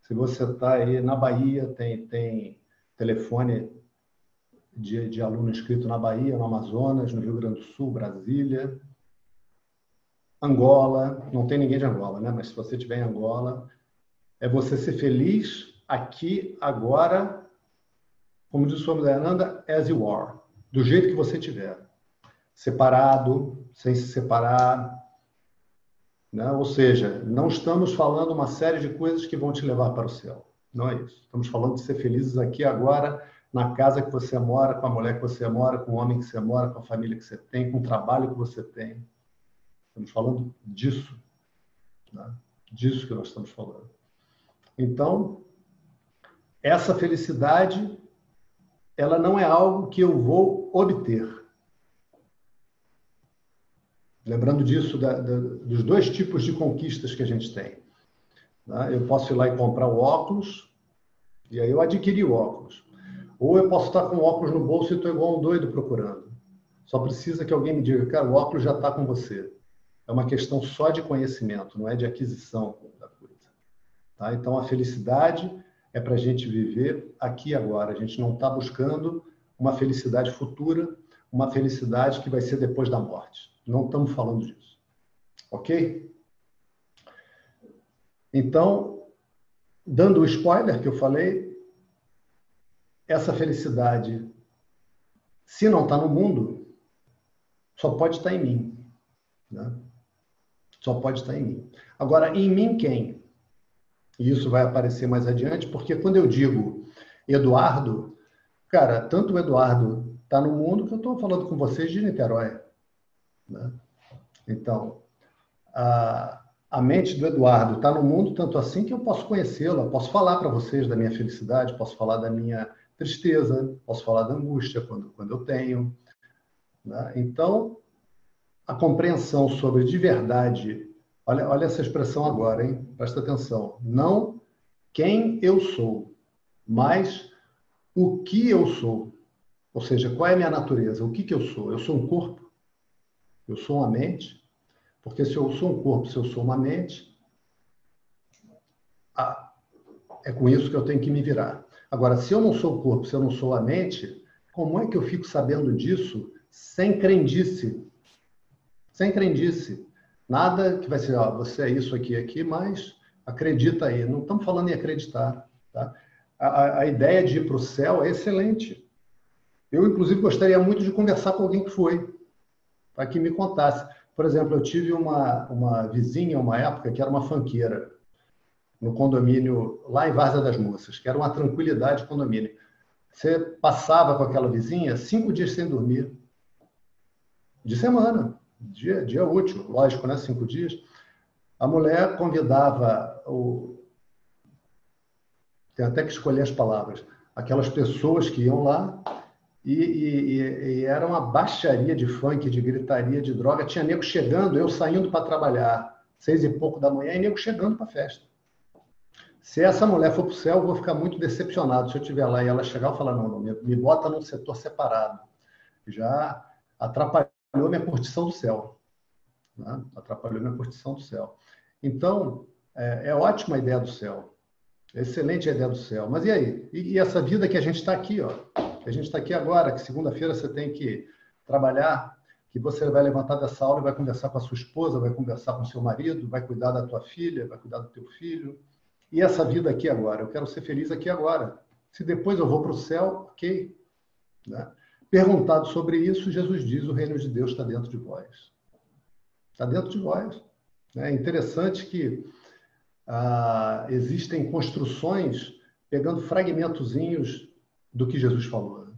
se você está aí na Bahia, tem, tem telefone de, de aluno inscrito na Bahia, no Amazonas, no Rio Grande do Sul, Brasília, Angola, não tem ninguém de Angola, né? Mas se você estiver em Angola, é você ser feliz aqui, agora, como diz o Swami Dayananda, as you are, do jeito que você tiver. Separado, sem se separar, né? Ou seja, não estamos falando uma série de coisas que vão te levar para o céu. Não é isso. Estamos falando de ser felizes aqui agora, na casa que você mora, com a mulher que você mora, com o homem que você mora, com a família que você tem, com o trabalho que você tem. Estamos falando disso. Né? Disso que nós estamos falando. Então, essa felicidade, ela não é algo que eu vou obter. Lembrando disso, da, da, dos dois tipos de conquistas que a gente tem. Né? Eu posso ir lá e comprar o óculos, e aí eu adquiri o óculos. Ou eu posso estar com o óculos no bolso e estou igual um doido procurando. Só precisa que alguém me diga, cara, o óculos já está com você. É uma questão só de conhecimento, não é de aquisição da coisa. Tá? Então, a felicidade é para a gente viver aqui agora. A gente não está buscando uma felicidade futura, uma felicidade que vai ser depois da morte. Não estamos falando disso. Ok? Então, dando o spoiler que eu falei, essa felicidade, se não está no mundo, só pode estar tá em mim. Né? Só pode estar tá em mim. Agora, em mim quem? E isso vai aparecer mais adiante, porque quando eu digo Eduardo, cara, tanto o Eduardo está no mundo que eu estou falando com vocês de Niterói. Né? Então, a, a mente do Eduardo está no mundo tanto assim que eu posso conhecê-la, posso falar para vocês da minha felicidade, posso falar da minha tristeza, posso falar da angústia quando, quando eu tenho. Né? Então, a compreensão sobre de verdade, olha, olha essa expressão agora, hein? presta atenção. Não quem eu sou, mas o que eu sou. Ou seja, qual é a minha natureza? O que, que eu sou? Eu sou um corpo? Eu sou uma mente, porque se eu sou um corpo, se eu sou uma mente, é com isso que eu tenho que me virar. Agora, se eu não sou o corpo, se eu não sou a mente, como é que eu fico sabendo disso sem crendice? Sem crendice. Nada que vai ser, ó, você é isso aqui aqui, mas acredita aí. Não estamos falando em acreditar. Tá? A, a ideia de ir para o céu é excelente. Eu, inclusive, gostaria muito de conversar com alguém que foi para que me contasse. Por exemplo, eu tive uma, uma vizinha, uma época, que era uma fanqueira, no condomínio lá em Várzea das Moças, que era uma tranquilidade condomínio. Você passava com aquela vizinha cinco dias sem dormir, de semana, dia, dia útil, lógico, né? Cinco dias. A mulher convidava o. Tem até que escolher as palavras. Aquelas pessoas que iam lá e, e, e, era uma baixaria de funk, de gritaria, de droga. Tinha nego chegando, eu saindo para trabalhar, seis e pouco da manhã, e nego chegando para a festa. Se essa mulher for para o céu, eu vou ficar muito decepcionado se eu estiver lá e ela chegar e falar: não, não, me bota num setor separado. Já atrapalhou minha curtição do céu. Né? Atrapalhou minha curtição do céu. Então, é, é ótima a ideia do céu. excelente a ideia do céu. Mas e aí? E, e essa vida que a gente está aqui, ó? que a gente está aqui agora, que segunda-feira você tem que trabalhar, que você vai levantar dessa aula e vai conversar com a sua esposa, vai conversar com seu marido, vai cuidar da tua filha, vai cuidar do teu filho. E essa vida aqui agora? Eu quero ser feliz aqui agora. Se depois eu vou para o céu, ok. Né? Perguntado sobre isso, Jesus diz: o reino de Deus está dentro de vós. Está dentro de vós. É interessante que ah, existem construções pegando fragmentozinhos do que Jesus falou. Né?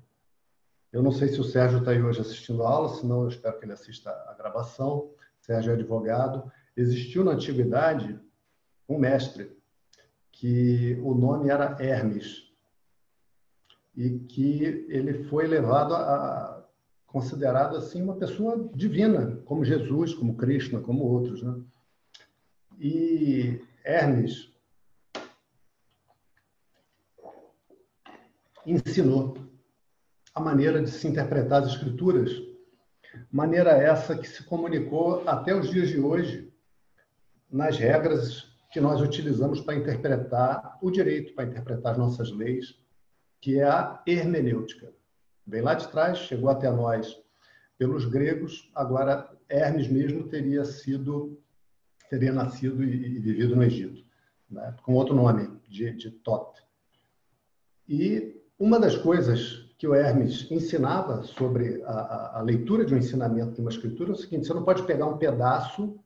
Eu não sei se o Sérgio está aí hoje assistindo a aula, senão eu espero que ele assista a gravação. Sérgio é advogado. Existiu na antiguidade um mestre que o nome era Hermes e que ele foi levado a considerado assim uma pessoa divina, como Jesus, como Krishna, como outros, né? E Hermes ensinou a maneira de se interpretar as escrituras, maneira essa que se comunicou até os dias de hoje nas regras que nós utilizamos para interpretar o direito, para interpretar as nossas leis, que é a hermenêutica. Vem lá de trás, chegou até nós pelos gregos, agora Hermes mesmo teria sido, teria nascido e, vivido no Egito, né? com outro nome, de, de Tot. E uma das coisas que o Hermes ensinava sobre a, a, leitura de um ensinamento de uma escritura é o seguinte: você não pode pegar um pedaço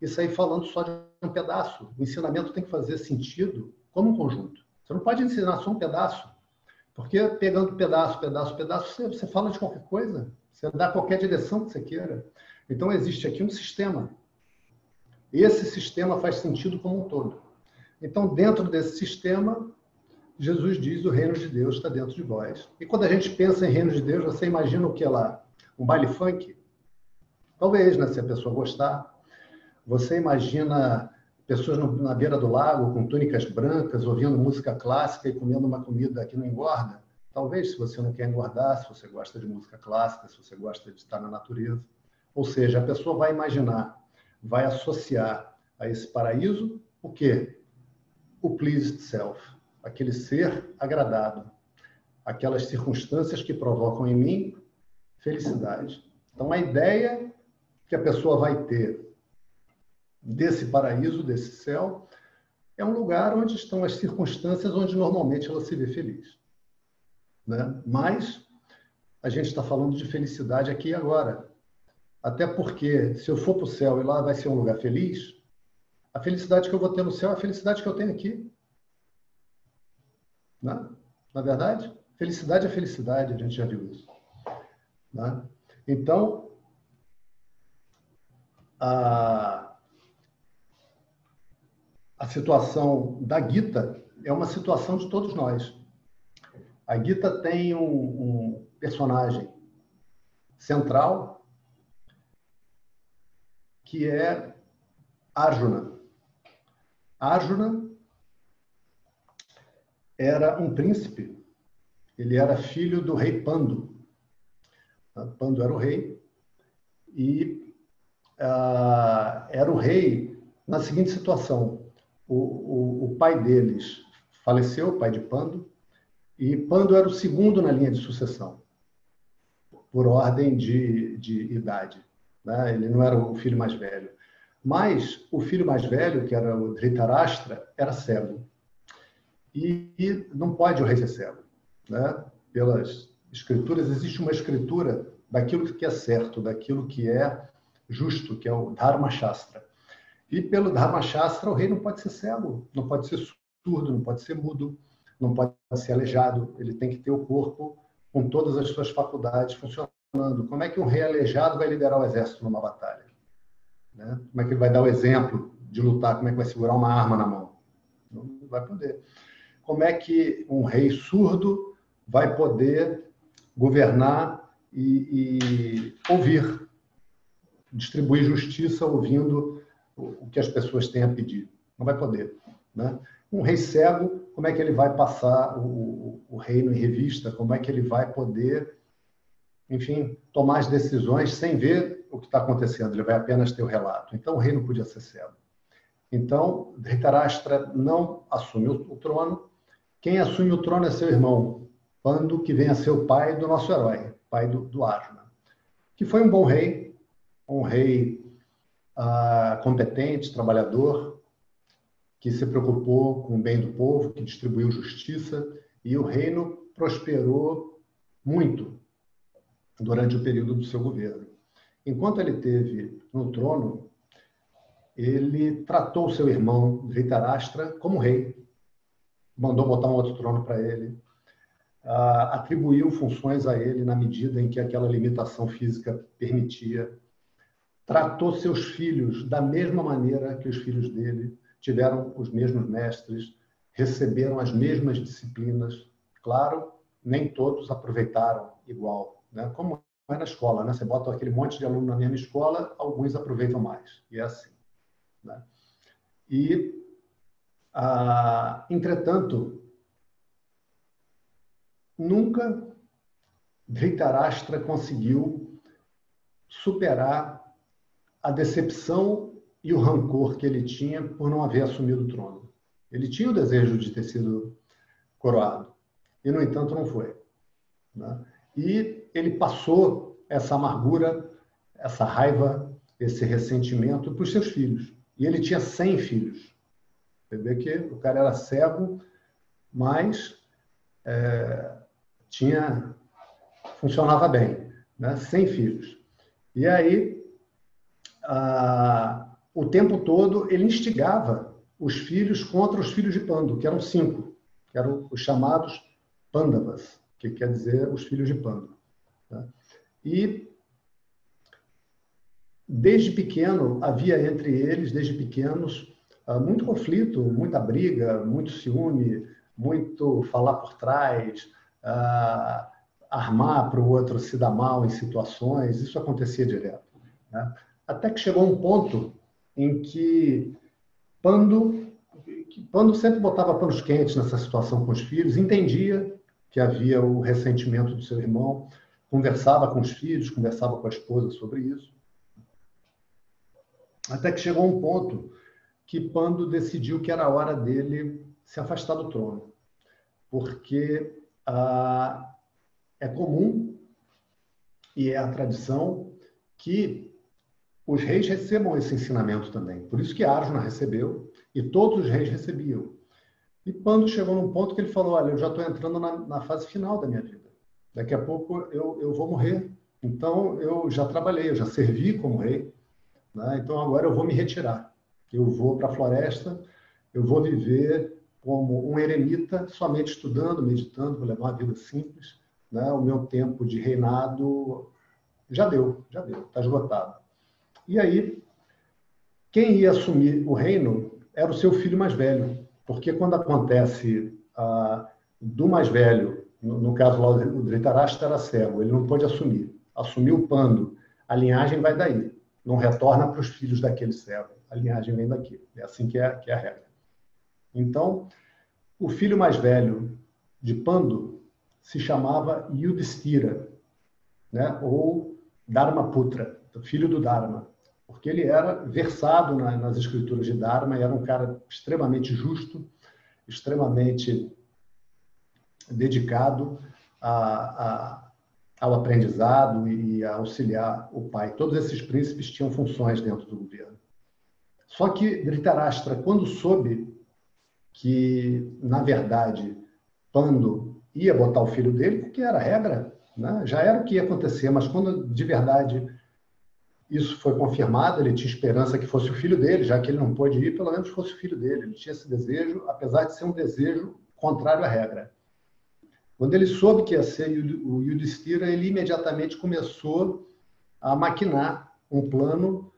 e sair falando só de um pedaço. O ensinamento tem que fazer sentido como um conjunto. Você não pode ensinar só um pedaço. Porque pegando pedaço, pedaço, pedaço, você, você fala de qualquer coisa. Você dá qualquer direção que você queira. Então, existe aqui um sistema. Esse sistema faz sentido como um todo. Então, dentro desse sistema, Jesus diz: o reino de Deus está dentro de vós. E quando a gente pensa em reino de Deus, você imagina o que lá? Um baile funk? Talvez, né? Se a pessoa gostar. Você imagina pessoas na beira do lago com túnicas brancas, ouvindo música clássica e comendo uma comida que não engorda? Talvez, se você não quer engordar, se você gosta de música clássica, se você gosta de estar na natureza. Ou seja, a pessoa vai imaginar, vai associar a esse paraíso o quê? O pleased self, aquele ser agradado, aquelas circunstâncias que provocam em mim felicidade. Então, a ideia que a pessoa vai ter desse paraíso, desse céu, é um lugar onde estão as circunstâncias onde normalmente ela se vê feliz. Né? Mas a gente está falando de felicidade aqui e agora. Até porque, se eu for para o céu e lá vai ser um lugar feliz, a felicidade que eu vou ter no céu é a felicidade que eu tenho aqui. Né? Na verdade, felicidade é felicidade, a gente já viu isso. Né? Então, a a situação da Gita é uma situação de todos nós. A Gita tem um, um personagem central que é Arjuna. Arjuna era um príncipe, ele era filho do rei Pando. Pando era o rei e uh, era o rei na seguinte situação: o, o, o pai deles faleceu, o pai de Pando, e Pando era o segundo na linha de sucessão, por ordem de, de idade. Né? Ele não era o filho mais velho. Mas o filho mais velho, que era o Dhritarashtra, era cego. E, e não pode o rei ser cego. Né? Pelas escrituras, existe uma escritura daquilo que é certo, daquilo que é justo, que é o Dharma Shastra. E pelo Dharma Shastra, o rei não pode ser cego, não pode ser surdo, não pode ser mudo, não pode ser aleijado. Ele tem que ter o corpo com todas as suas faculdades funcionando. Como é que um rei aleijado vai liderar o exército numa batalha? Né? Como é que ele vai dar o exemplo de lutar? Como é que vai segurar uma arma na mão? Não vai poder. Como é que um rei surdo vai poder governar e, e ouvir, distribuir justiça ouvindo o que as pessoas têm a pedir. Não vai poder. Né? Um rei cego, como é que ele vai passar o, o reino em revista? Como é que ele vai poder, enfim, tomar as decisões sem ver o que está acontecendo? Ele vai apenas ter o relato. Então, o rei não podia ser cego. Então, Dhritarashtra não assume o trono. Quem assume o trono é seu irmão, Pando, que vem a ser o pai do nosso herói, pai do, do Arjuna, que foi um bom rei, um rei uh, competente, trabalhador, que se preocupou com o bem do povo, que distribuiu justiça, e o reino prosperou muito durante o período do seu governo. Enquanto ele teve no trono, ele tratou seu irmão Dhritarashtra como rei, mandou botar um outro trono para ele, uh, atribuiu funções a ele na medida em que aquela limitação física permitia tratou seus filhos da mesma maneira que os filhos dele, tiveram os mesmos mestres, receberam as mesmas disciplinas. Claro, nem todos aproveitaram igual, né? Como é na escola, né? Você bota aquele monte de aluno na mesma escola, alguns aproveitam mais. E é assim. Né? E, ah, entretanto, nunca Dhritarashtra conseguiu superar a decepção e o rancor que ele tinha por não haver assumido o trono. Ele tinha o desejo de ter sido coroado, e, no entanto, não foi. Né? E ele passou essa amargura, essa raiva, esse ressentimento para os seus filhos. E ele tinha 100 filhos. Você vê que o cara era cego, mas é, tinha funcionava bem, né? 100 filhos. E aí ah, o tempo todo ele instigava os filhos contra os filhos de Pando, que eram cinco, que eram os chamados Pandavas, que quer dizer os filhos de Panda. Né? E desde pequeno havia entre eles, desde pequenos, ah, muito conflito, muita briga, muito ciúme, muito falar por trás, uh, armar para o outro se dar mal em situações, isso acontecia direto. Né? Até que chegou um ponto em que Pando, Pando sempre botava panos quentes nessa situação com os filhos, entendia que havia o ressentimento do seu irmão, conversava com os filhos, conversava com a esposa sobre isso. Até que chegou um ponto que Pando decidiu que era hora dele se afastar do trono, porque ah, é comum e é a tradição que os reis recebam esse ensinamento também. Por isso que Arjuna recebeu e todos os reis recebiam. E Pando chegou num ponto que ele falou: Olha, eu já estou entrando na, na, fase final da minha vida. Daqui a pouco eu, eu vou morrer. Então eu já trabalhei, eu já servi como rei. Né? Então agora eu vou me retirar. Eu vou para a floresta, eu vou viver como um eremita, somente estudando, meditando, vou levar uma vida simples. Né? O meu tempo de reinado já deu, já deu, está esgotado. E aí, quem ia assumir o reino era o seu filho mais velho, porque quando acontece ah, do mais velho, no, no caso lá o Dhritarashtra era cego, ele não pôde assumir, assumiu Pando, a linhagem vai daí, não retorna para os filhos daquele cego, a linhagem vem daqui, é assim que é, que é a regra. Então, o filho mais velho de Pando se chamava Yudhishthira, né? ou Dharmaputra, filho do Dharma porque ele era versado na, nas escrituras de Dharma, era um cara extremamente justo, extremamente dedicado a, a, ao aprendizado e a auxiliar o pai. Todos esses príncipes tinham funções dentro do governo. Só que Dhritarashtra, quando soube que, na verdade, Pando ia botar o filho dele, porque era regra, né? já era o que ia acontecer, mas quando de verdade isso foi confirmado, ele tinha esperança que fosse o filho dele, já que ele não pôde ir, pelo menos fosse o filho dele. Ele tinha esse desejo, apesar de ser um desejo contrário à regra. Quando ele soube que ia ser o Yudhishthira, ele imediatamente começou a maquinar um plano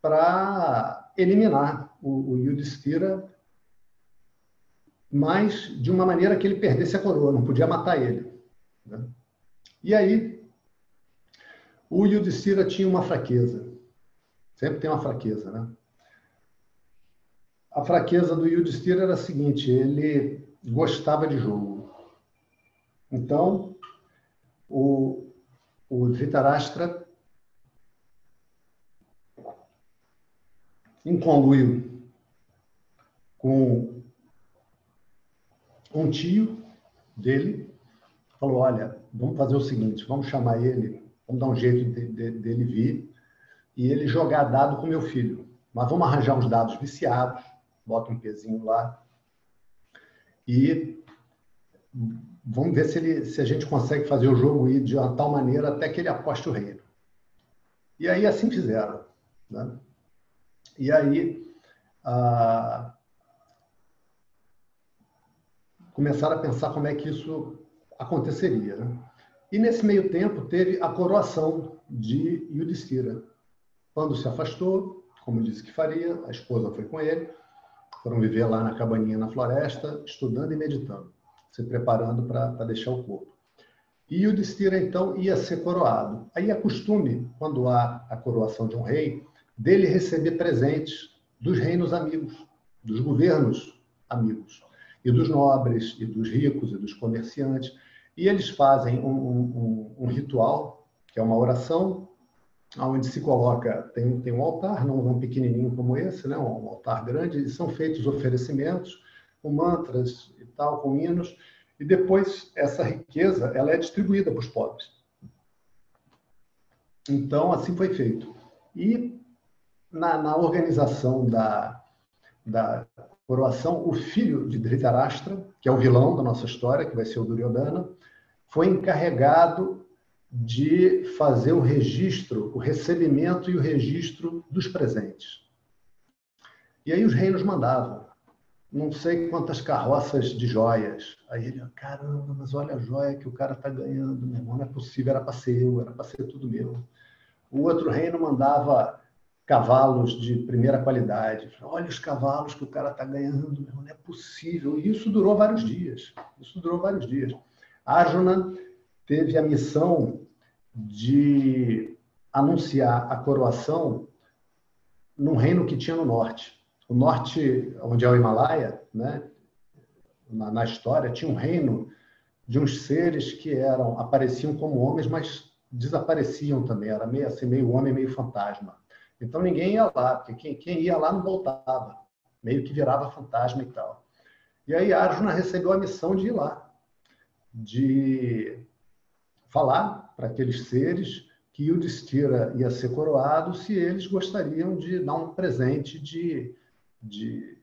para eliminar o, o Yudhishthira, mas de uma maneira que ele perdesse a coroa, não podia matar ele. Né? E aí o Yudhishthira tinha uma fraqueza. Sempre tem uma fraqueza, né? A fraqueza do Yudhishthira era a seguinte, ele gostava de jogo. Então, o, o Dhritarashtra incongruiu com um tio dele, falou, olha, vamos fazer o seguinte, vamos chamar ele Vamos dar um jeito de, de, dele vir e ele jogar dado com meu filho. Mas vamos arranjar uns dados viciados, bota um pezinho lá e vamos ver se, ele, se a gente consegue fazer o jogo ir de uma tal maneira até que ele aposte o reino. E aí assim fizeram. Né? E aí ah, começaram a pensar como é que isso aconteceria. Né? E nesse meio tempo teve a coroação de Yudhishthira. Quando se afastou, como disse que faria, a esposa foi com ele, foram viver lá na cabaninha na floresta, estudando e meditando, se preparando para deixar o corpo. E Yudhishthira, então, ia ser coroado. Aí é costume, quando há a coroação de um rei, dele receber presentes dos reinos amigos, dos governos amigos, e dos nobres, e dos ricos, e dos comerciantes. E eles fazem um, um, um ritual, que é uma oração, onde se coloca, tem, tem um altar, não, não pequenininho como esse, né, um altar grande, e são feitos oferecimentos com mantras e tal, com hinos, e depois essa riqueza ela é distribuída para os pobres. Então, assim foi feito. E na, na organização da, da coroação, o filho de Dhritarashtra, que é o vilão da nossa história, que vai ser o Duryodhana, foi encarregado de fazer o registro, o recebimento e o registro dos presentes. E aí os reinos mandavam. não sei quantas carroças de joias. Aí ele, caramba, mas olha a joia que o cara está ganhando, meu irmão, não é possível, era para ser eu, era para ser tudo meu. O outro reino mandava cavalos de primeira qualidade. Olha os cavalos que o cara está ganhando, meu irmão, não é possível. E isso durou vários dias. Isso durou vários dias. Arjuna teve a missão de anunciar a coroação num reino que tinha no norte. O norte, onde é o Himalaia, né, na, na história, tinha um reino de uns seres que eram apareciam como homens, mas desapareciam também. Era meio assim, meio homem, meio fantasma. Então ninguém ia lá, porque quem, quem ia lá não voltava, meio que virava fantasma e tal. E aí Arjuna recebeu a missão de ir lá, de falar para aqueles seres que o Destira ia ser coroado se eles gostariam de dar um presente de, de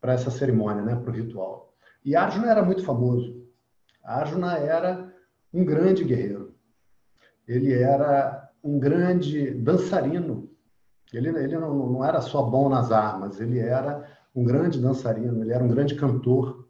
para essa cerimônia, né, para o ritual. E Arjuna era muito famoso. Arjuna era um grande guerreiro. Ele era um grande dançarino. Ele, ele não, não era só bom nas armas, ele era um grande dançarino, ele era um grande cantor.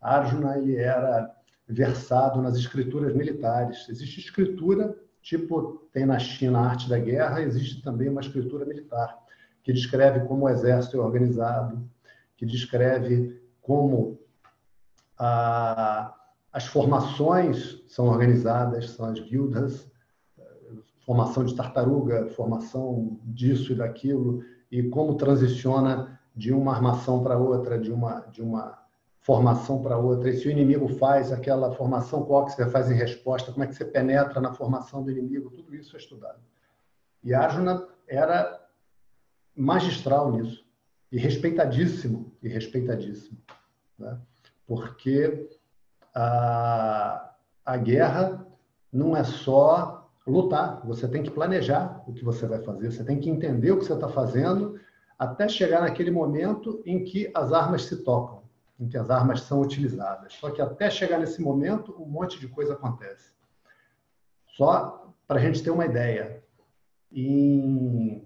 Arjuna ele era versado nas escrituras militares. Existe escritura Tipo, tem na China a arte da guerra, existe também uma escritura militar, que descreve como o exército é organizado, que descreve como a, as formações são organizadas, são as guildas, formação de tartaruga, formação disso e daquilo, e como transiciona de uma armação para outra, de uma, de uma formação para outra. E se o inimigo faz aquela formação, que você faz em resposta, como é que você penetra na formação do inimigo, tudo isso é estudado. E Arjuna era magistral nisso, e respeitadíssimo, e respeitadíssimo. Né? Porque a, a guerra não é só lutar, você tem que planejar o que você vai fazer, você tem que entender o que você está fazendo até chegar naquele momento em que as armas se tocam em que as armas são utilizadas. Só que até chegar nesse momento, um monte de coisa acontece. Só para a gente ter uma ideia, em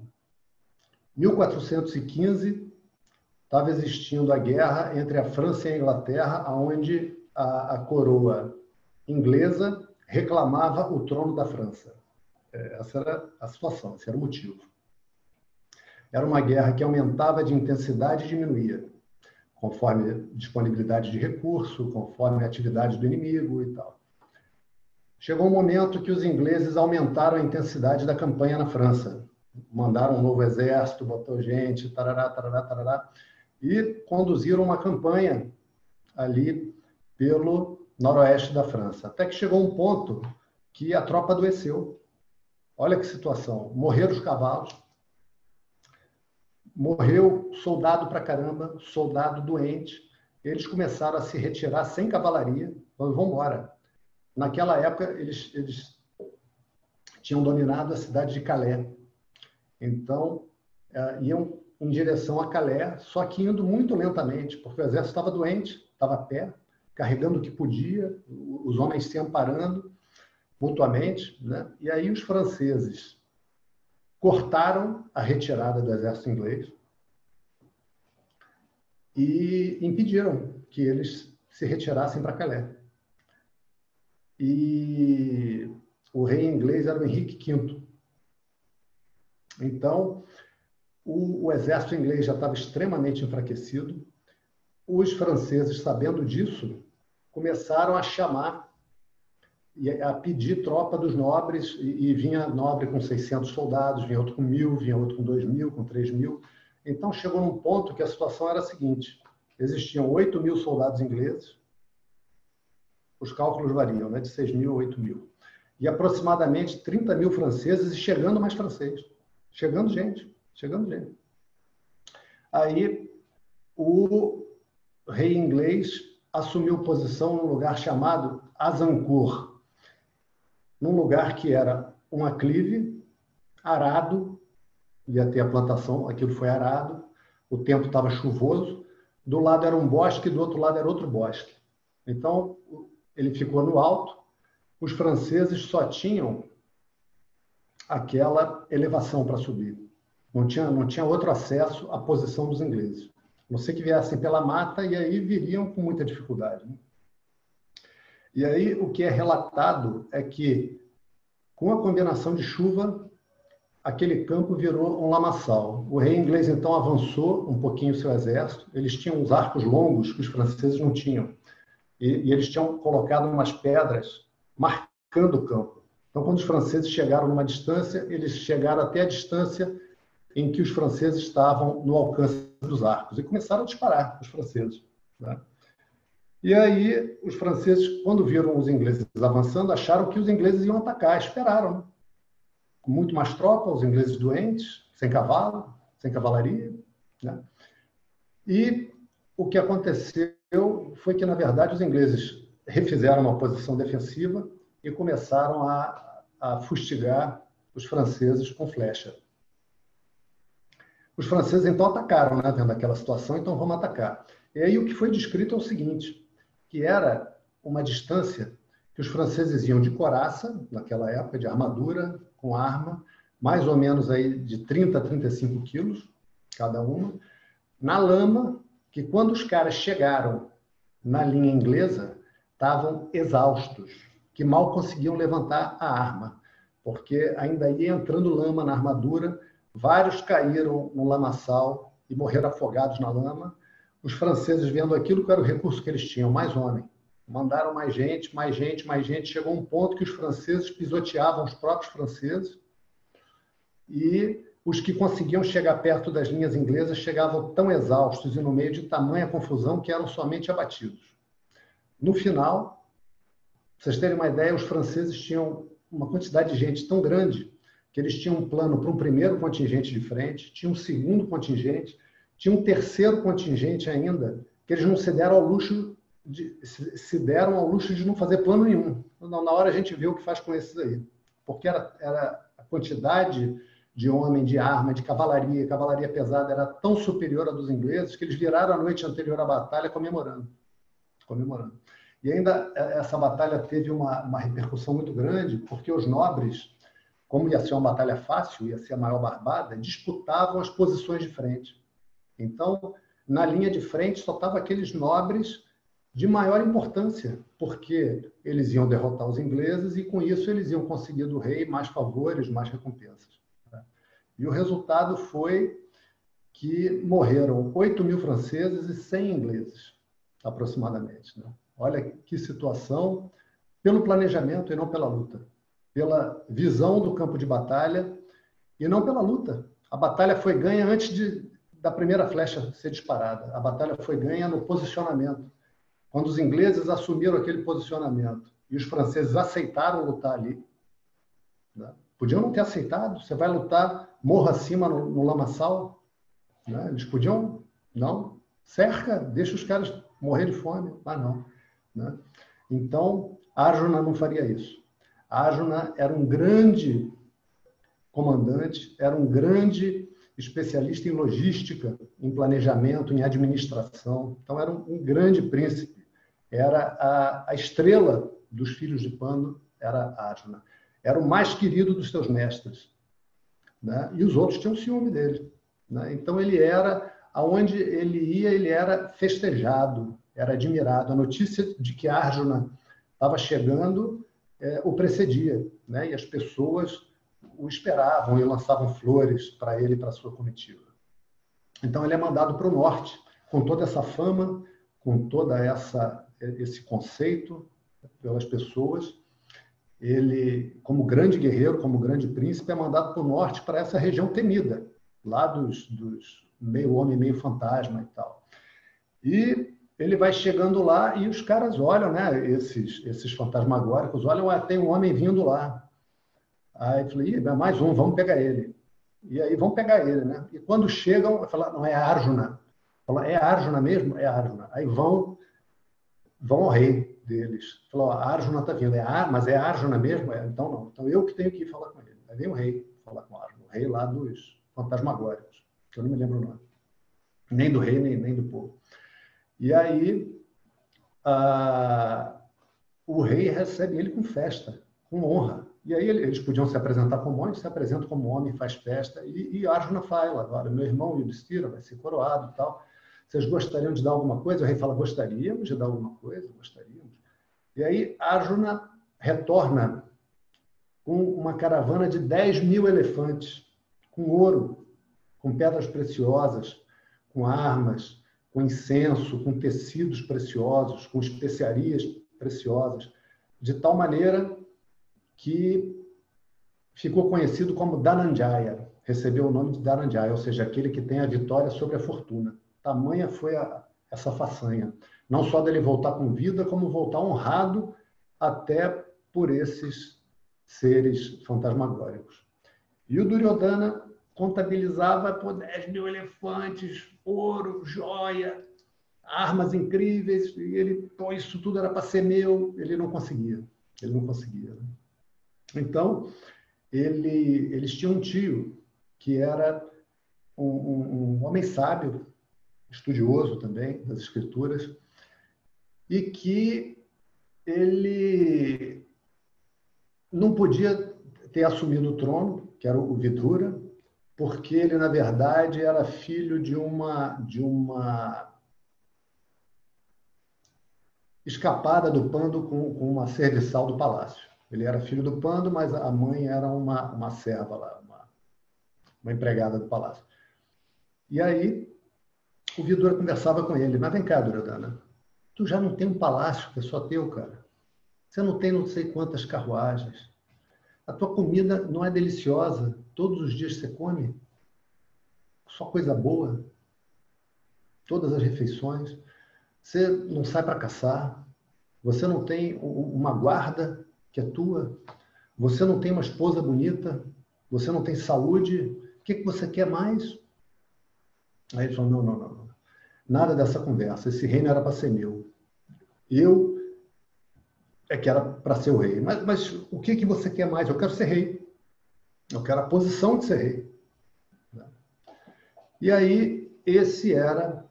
1415 estava existindo a guerra entre a França e a Inglaterra, onde a, a coroa inglesa reclamava o trono da França. É, essa era a situação, esse era o motivo. Era uma guerra que aumentava de intensidade e diminuía conforme disponibilidade de recurso, conforme atividade do inimigo e tal. Chegou um momento que os ingleses aumentaram a intensidade da campanha na França. Mandaram um novo exército, botou gente, tarará, tarará, tarará, e conduziram uma campanha ali pelo noroeste da França. Até que chegou um ponto que a tropa adoeceu. Olha que situação. Morreram os cavalos, morreu soldado para caramba, soldado doente. Eles começaram a se retirar sem cavalaria, vamos embora. Naquela época, eles, eles tinham dominado a cidade de Calais. Então, uh, iam em direção a Calais, só que indo muito lentamente, porque o exército estava doente, estava a pé, carregando o que podia, os homens se amparando mutuamente. Né? E aí os franceses cortaram a retirada do exército inglês e impediram que eles se retirassem para Calais. E o rei inglês era o Henrique V. Então, o, o exército inglês já estava extremamente enfraquecido. Os franceses, sabendo disso, começaram a chamar a pedir tropa dos nobres, e, e, vinha nobre com 600 soldados, vinha outro com mil, vinha outro com dois mil, com três mil. Então chegou num ponto que a situação era a seguinte: existiam 8 mil soldados ingleses, os cálculos variam, né, de 6 mil a 8 mil, e aproximadamente 30 mil franceses, e chegando mais francês, chegando gente, chegando gente. Aí o rei inglês assumiu posição num lugar chamado Azancourt, num lugar que era um aclive, arado, ia ter a plantação, aquilo foi arado, o tempo estava chuvoso, do lado era um bosque, do outro lado era outro bosque. Então, ele ficou no alto, os franceses só tinham aquela elevação para subir. Não tinha, não tinha outro acesso à posição dos ingleses. sei que viessem pela mata e aí viriam com muita dificuldade. Né? E aí o que é relatado é que com a combinação de chuva, aquele campo virou um lamaçal. O rei inglês então avançou um pouquinho seu exército. Eles tinham uns arcos longos que os franceses não tinham. E, e eles tinham colocado umas pedras marcando o campo. Então, quando os franceses chegaram numa distância, eles chegaram até a distância em que os franceses estavam no alcance dos arcos e começaram a disparar os franceses. Né? E aí os franceses, quando viram os ingleses avançando, acharam que os ingleses iam atacar, esperaram. Com muito mais tropa, os ingleses doentes, sem cavalo, sem cavalaria. Né? E o que aconteceu foi que, na verdade, os ingleses refizeram uma posição defensiva e começaram a, a fustigar os franceses com flecha. Os franceses então atacaram, né, vendo aquela situação, então vamos atacar. E aí o que foi descrito é o seguinte, que era uma distância que os franceses iam de coraça, naquela época, de armadura, com arma, mais ou menos aí de 30 a 35 quilos, cada uma, na lama, que quando os caras chegaram na linha inglesa, estavam exaustos, que mal conseguiam levantar a arma, porque ainda ia entrando lama na armadura, Vários caíram no lamaçal e morreram afogados na lama. Os franceses, vendo aquilo que era o recurso que eles tinham, mais homem, mandaram mais gente, mais gente, mais gente. Chegou um ponto que os franceses pisoteavam os próprios franceses e os que conseguiam chegar perto das linhas inglesas chegavam tão exaustos e no meio de tamanha confusão que eram somente abatidos. No final, vocês terem uma ideia, os franceses tinham uma quantidade de gente tão grande que eles tinham um plano para um primeiro contingente de frente, tinha um segundo contingente, tinha um terceiro contingente ainda, que eles não se deram ao luxo de, se deram ao luxo de não fazer plano nenhum. Na hora a gente vê o que faz com esses aí. Porque era, era a quantidade de homem, de arma, de cavalaria, cavalaria pesada era tão superior à dos ingleses que eles viraram a noite anterior à batalha comemorando. comemorando. E ainda é, essa batalha teve uma, uma repercussão muito grande, porque os nobres como ia ser uma batalha fácil, ia ser a maior barbada, disputavam as posições de frente. Então, na linha de frente só estavam aqueles nobres de maior importância, porque eles iam derrotar os ingleses e com isso eles iam conseguir do rei mais favores, mais recompensas. Tá? E o resultado foi que morreram 8 mil franceses e 100 ingleses, aproximadamente. Né? Olha que situação, pelo planejamento e não pela luta pela visão do campo de batalha e não pela luta. A batalha foi ganha antes de, da primeira flecha ser disparada. A batalha foi ganha no posicionamento. Quando os ingleses assumiram aquele posicionamento e os franceses aceitaram lutar ali, né? podiam não ter aceitado. Você vai lutar morro acima no, no lamaçal? Né? Eles podiam, não, cerca, deixa os caras morrer de fome. Mas não. Né? Então, Arjuna não faria isso. Arjuna era um grande comandante, era um grande especialista em logística, em planejamento, em administração. Então, era um, grande príncipe. Era a, a, estrela dos filhos de Pando, era Arjuna. Era o mais querido dos seus mestres. Né? E os outros tinham ciúme dele. Né? Então, ele era, aonde ele ia, ele era festejado, era admirado. A notícia de que Arjuna estava chegando é, o precedia, né? e as pessoas o esperavam e lançavam flores para ele e para sua comitiva. Então ele é mandado para o norte, com toda essa fama, com toda essa esse conceito pelas pessoas. Ele, como grande guerreiro, como grande príncipe, é mandado para o norte, para essa região temida, lá dos, dos meio homem, meio fantasma e tal. E ele vai chegando lá e os caras olham, né? Esses, esses fantasmagóricos olham, ah, tem um homem vindo lá. Aí eu falei, mais um, vamos pegar ele. E aí vão pegar ele, né? E quando chegam, falar, não é Arjuna. Fala, é Arjuna mesmo? É Arjuna. Aí vão, vão ao rei deles. Falou, Arjuna está vindo. É Ar, mas é Arjuna mesmo? É, então não. Então eu que tenho que ir falar com ele. Aí vem o rei falar com Arjuna, o rei lá dos fantasmagóricos, que eu não me lembro o nome. Nem do rei, nem, nem do povo. E aí a, o rei recebe ele com festa, com honra. E aí eles podiam se apresentar como homem, se apresentam como homem, faz festa. E, e Arjuna fala, agora, meu irmão Yudhishthira vai ser coroado e tal. vocês gostariam de dar alguma coisa? O rei fala, gostaríamos de dar alguma coisa, gostaríamos. E aí Arjuna retorna com uma caravana de 10 mil elefantes, com ouro, com pedras preciosas, com armas, com incenso, com tecidos preciosos, com especiarias preciosas, de tal maneira que ficou conhecido como Dhananjaya, recebeu o nome de Dhananjaya, ou seja, aquele que tem a vitória sobre a fortuna. Tamanha foi a, essa façanha. Não só dele voltar com vida, como voltar honrado até por esses seres fantasmagóricos. E o Duryodhana contabilizava por 10 mil elefantes, ouro, joia, armas incríveis, e ele, pô, isso tudo era para ser meu, ele não conseguia, ele não conseguia. Né? Então, ele, eles tinham um tio que era um, um, um homem sábio, estudioso também das escrituras, e que ele não podia ter assumido o trono, que era o Vidura, porque ele na verdade era filho de uma de uma escapada do Pando com, com uma serviçal do palácio. Ele era filho do Pando, mas a mãe era uma, uma serva lá, uma, uma empregada do palácio. E aí o Vidura conversava com ele, mas vem cá, Duradana, tu já não tem um palácio que é só teu, cara. Você não tem não sei quantas carruagens. A tua comida não é deliciosa. Todos os dias você come só coisa boa. Todas as refeições. Você não sai para caçar. Você não tem uma guarda que é tua. Você não tem uma esposa bonita. Você não tem saúde. O que, que você quer mais? Aí ele falou: não, não, não. Nada dessa conversa. Esse reino era para ser meu. Eu é que era para ser o rei. Mas, mas o que, que você quer mais? Eu quero ser rei. Eu quero a posição de ser rei. E aí, esse era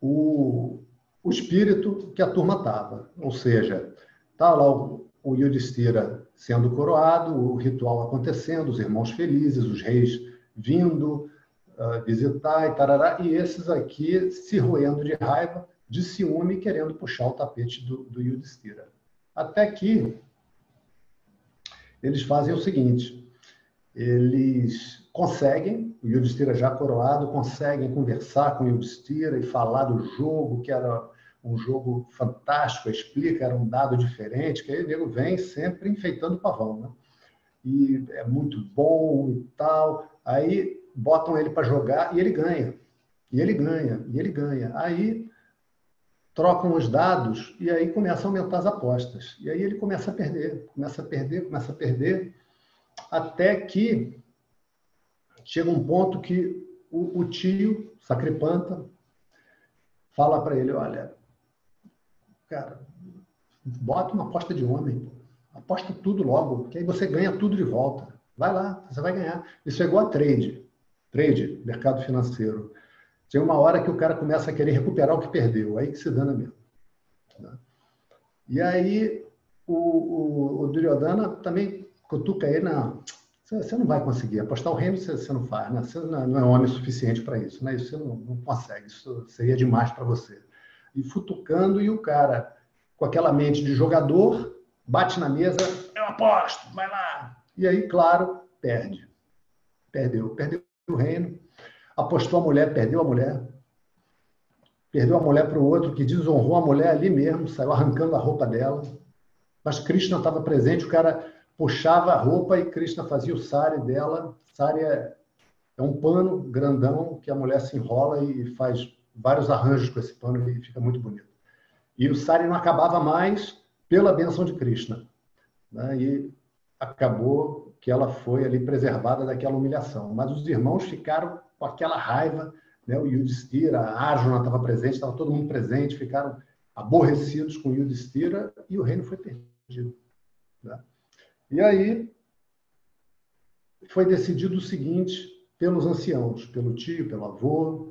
o, o espírito que a turma estava. Ou seja, estava lá o, o Yudhishthira sendo coroado, o ritual acontecendo, os irmãos felizes, os reis vindo uh, visitar e tarará, e esses aqui se roendo de raiva, de ciúme, querendo puxar o tapete do, do Yudhishthira. Até que eles fazem o seguinte: eles conseguem, o Yudhishthira já coroado, conseguem conversar com o Yudhishthira e falar do jogo, que era um jogo fantástico, explica, era um dado diferente, que aí o nego vem sempre enfeitando o pavão, né? E é muito bom e tal. Aí botam ele para jogar e ele ganha. E ele ganha, e ele ganha. Aí trocam os dados e aí começam a aumentar as apostas. E aí ele começa a perder, começa a perder, começa a perder, até que chega um ponto que o, o tio, Sacripanta, fala para ele, olha, cara, bota uma aposta de homem, aposta tudo logo, que aí você ganha tudo de volta. Vai lá, você vai ganhar. Isso é igual a trade, trade, mercado financeiro. Tem uma hora que o cara começa a querer recuperar o que perdeu, aí que se dana mesmo. Né? E aí o, o, o Duryodhana também cutuca ele, não, você não vai conseguir. Apostar o reino você, não faz, né? Você não é homem suficiente para isso, né? Isso você não, não consegue, isso seria demais para você. E futucando, e o cara, com aquela mente de jogador, bate na mesa, eu aposto, vai lá. E aí, claro, perde. Perdeu. Perdeu o reino apostou a mulher, perdeu a mulher. Perdeu a mulher para o outro, que desonrou a mulher ali mesmo, saiu arrancando a roupa dela. Mas Krishna estava presente, o cara puxava a roupa e Krishna fazia o sari dela. Sari é, é um pano grandão que a mulher se enrola e faz vários arranjos com esse pano e fica muito bonito. E o sari não acabava mais pela benção de Krishna. Né? E acabou que ela foi ali preservada daquela humilhação. Mas os irmãos ficaram com aquela raiva, né? o Yudhishthira, a Arjuna estava presente, estava todo mundo presente, ficaram aborrecidos com Yudhishthira e o reino foi perdido. Né? E aí foi decidido o seguinte pelos anciãos, pelo tio, pelo avô,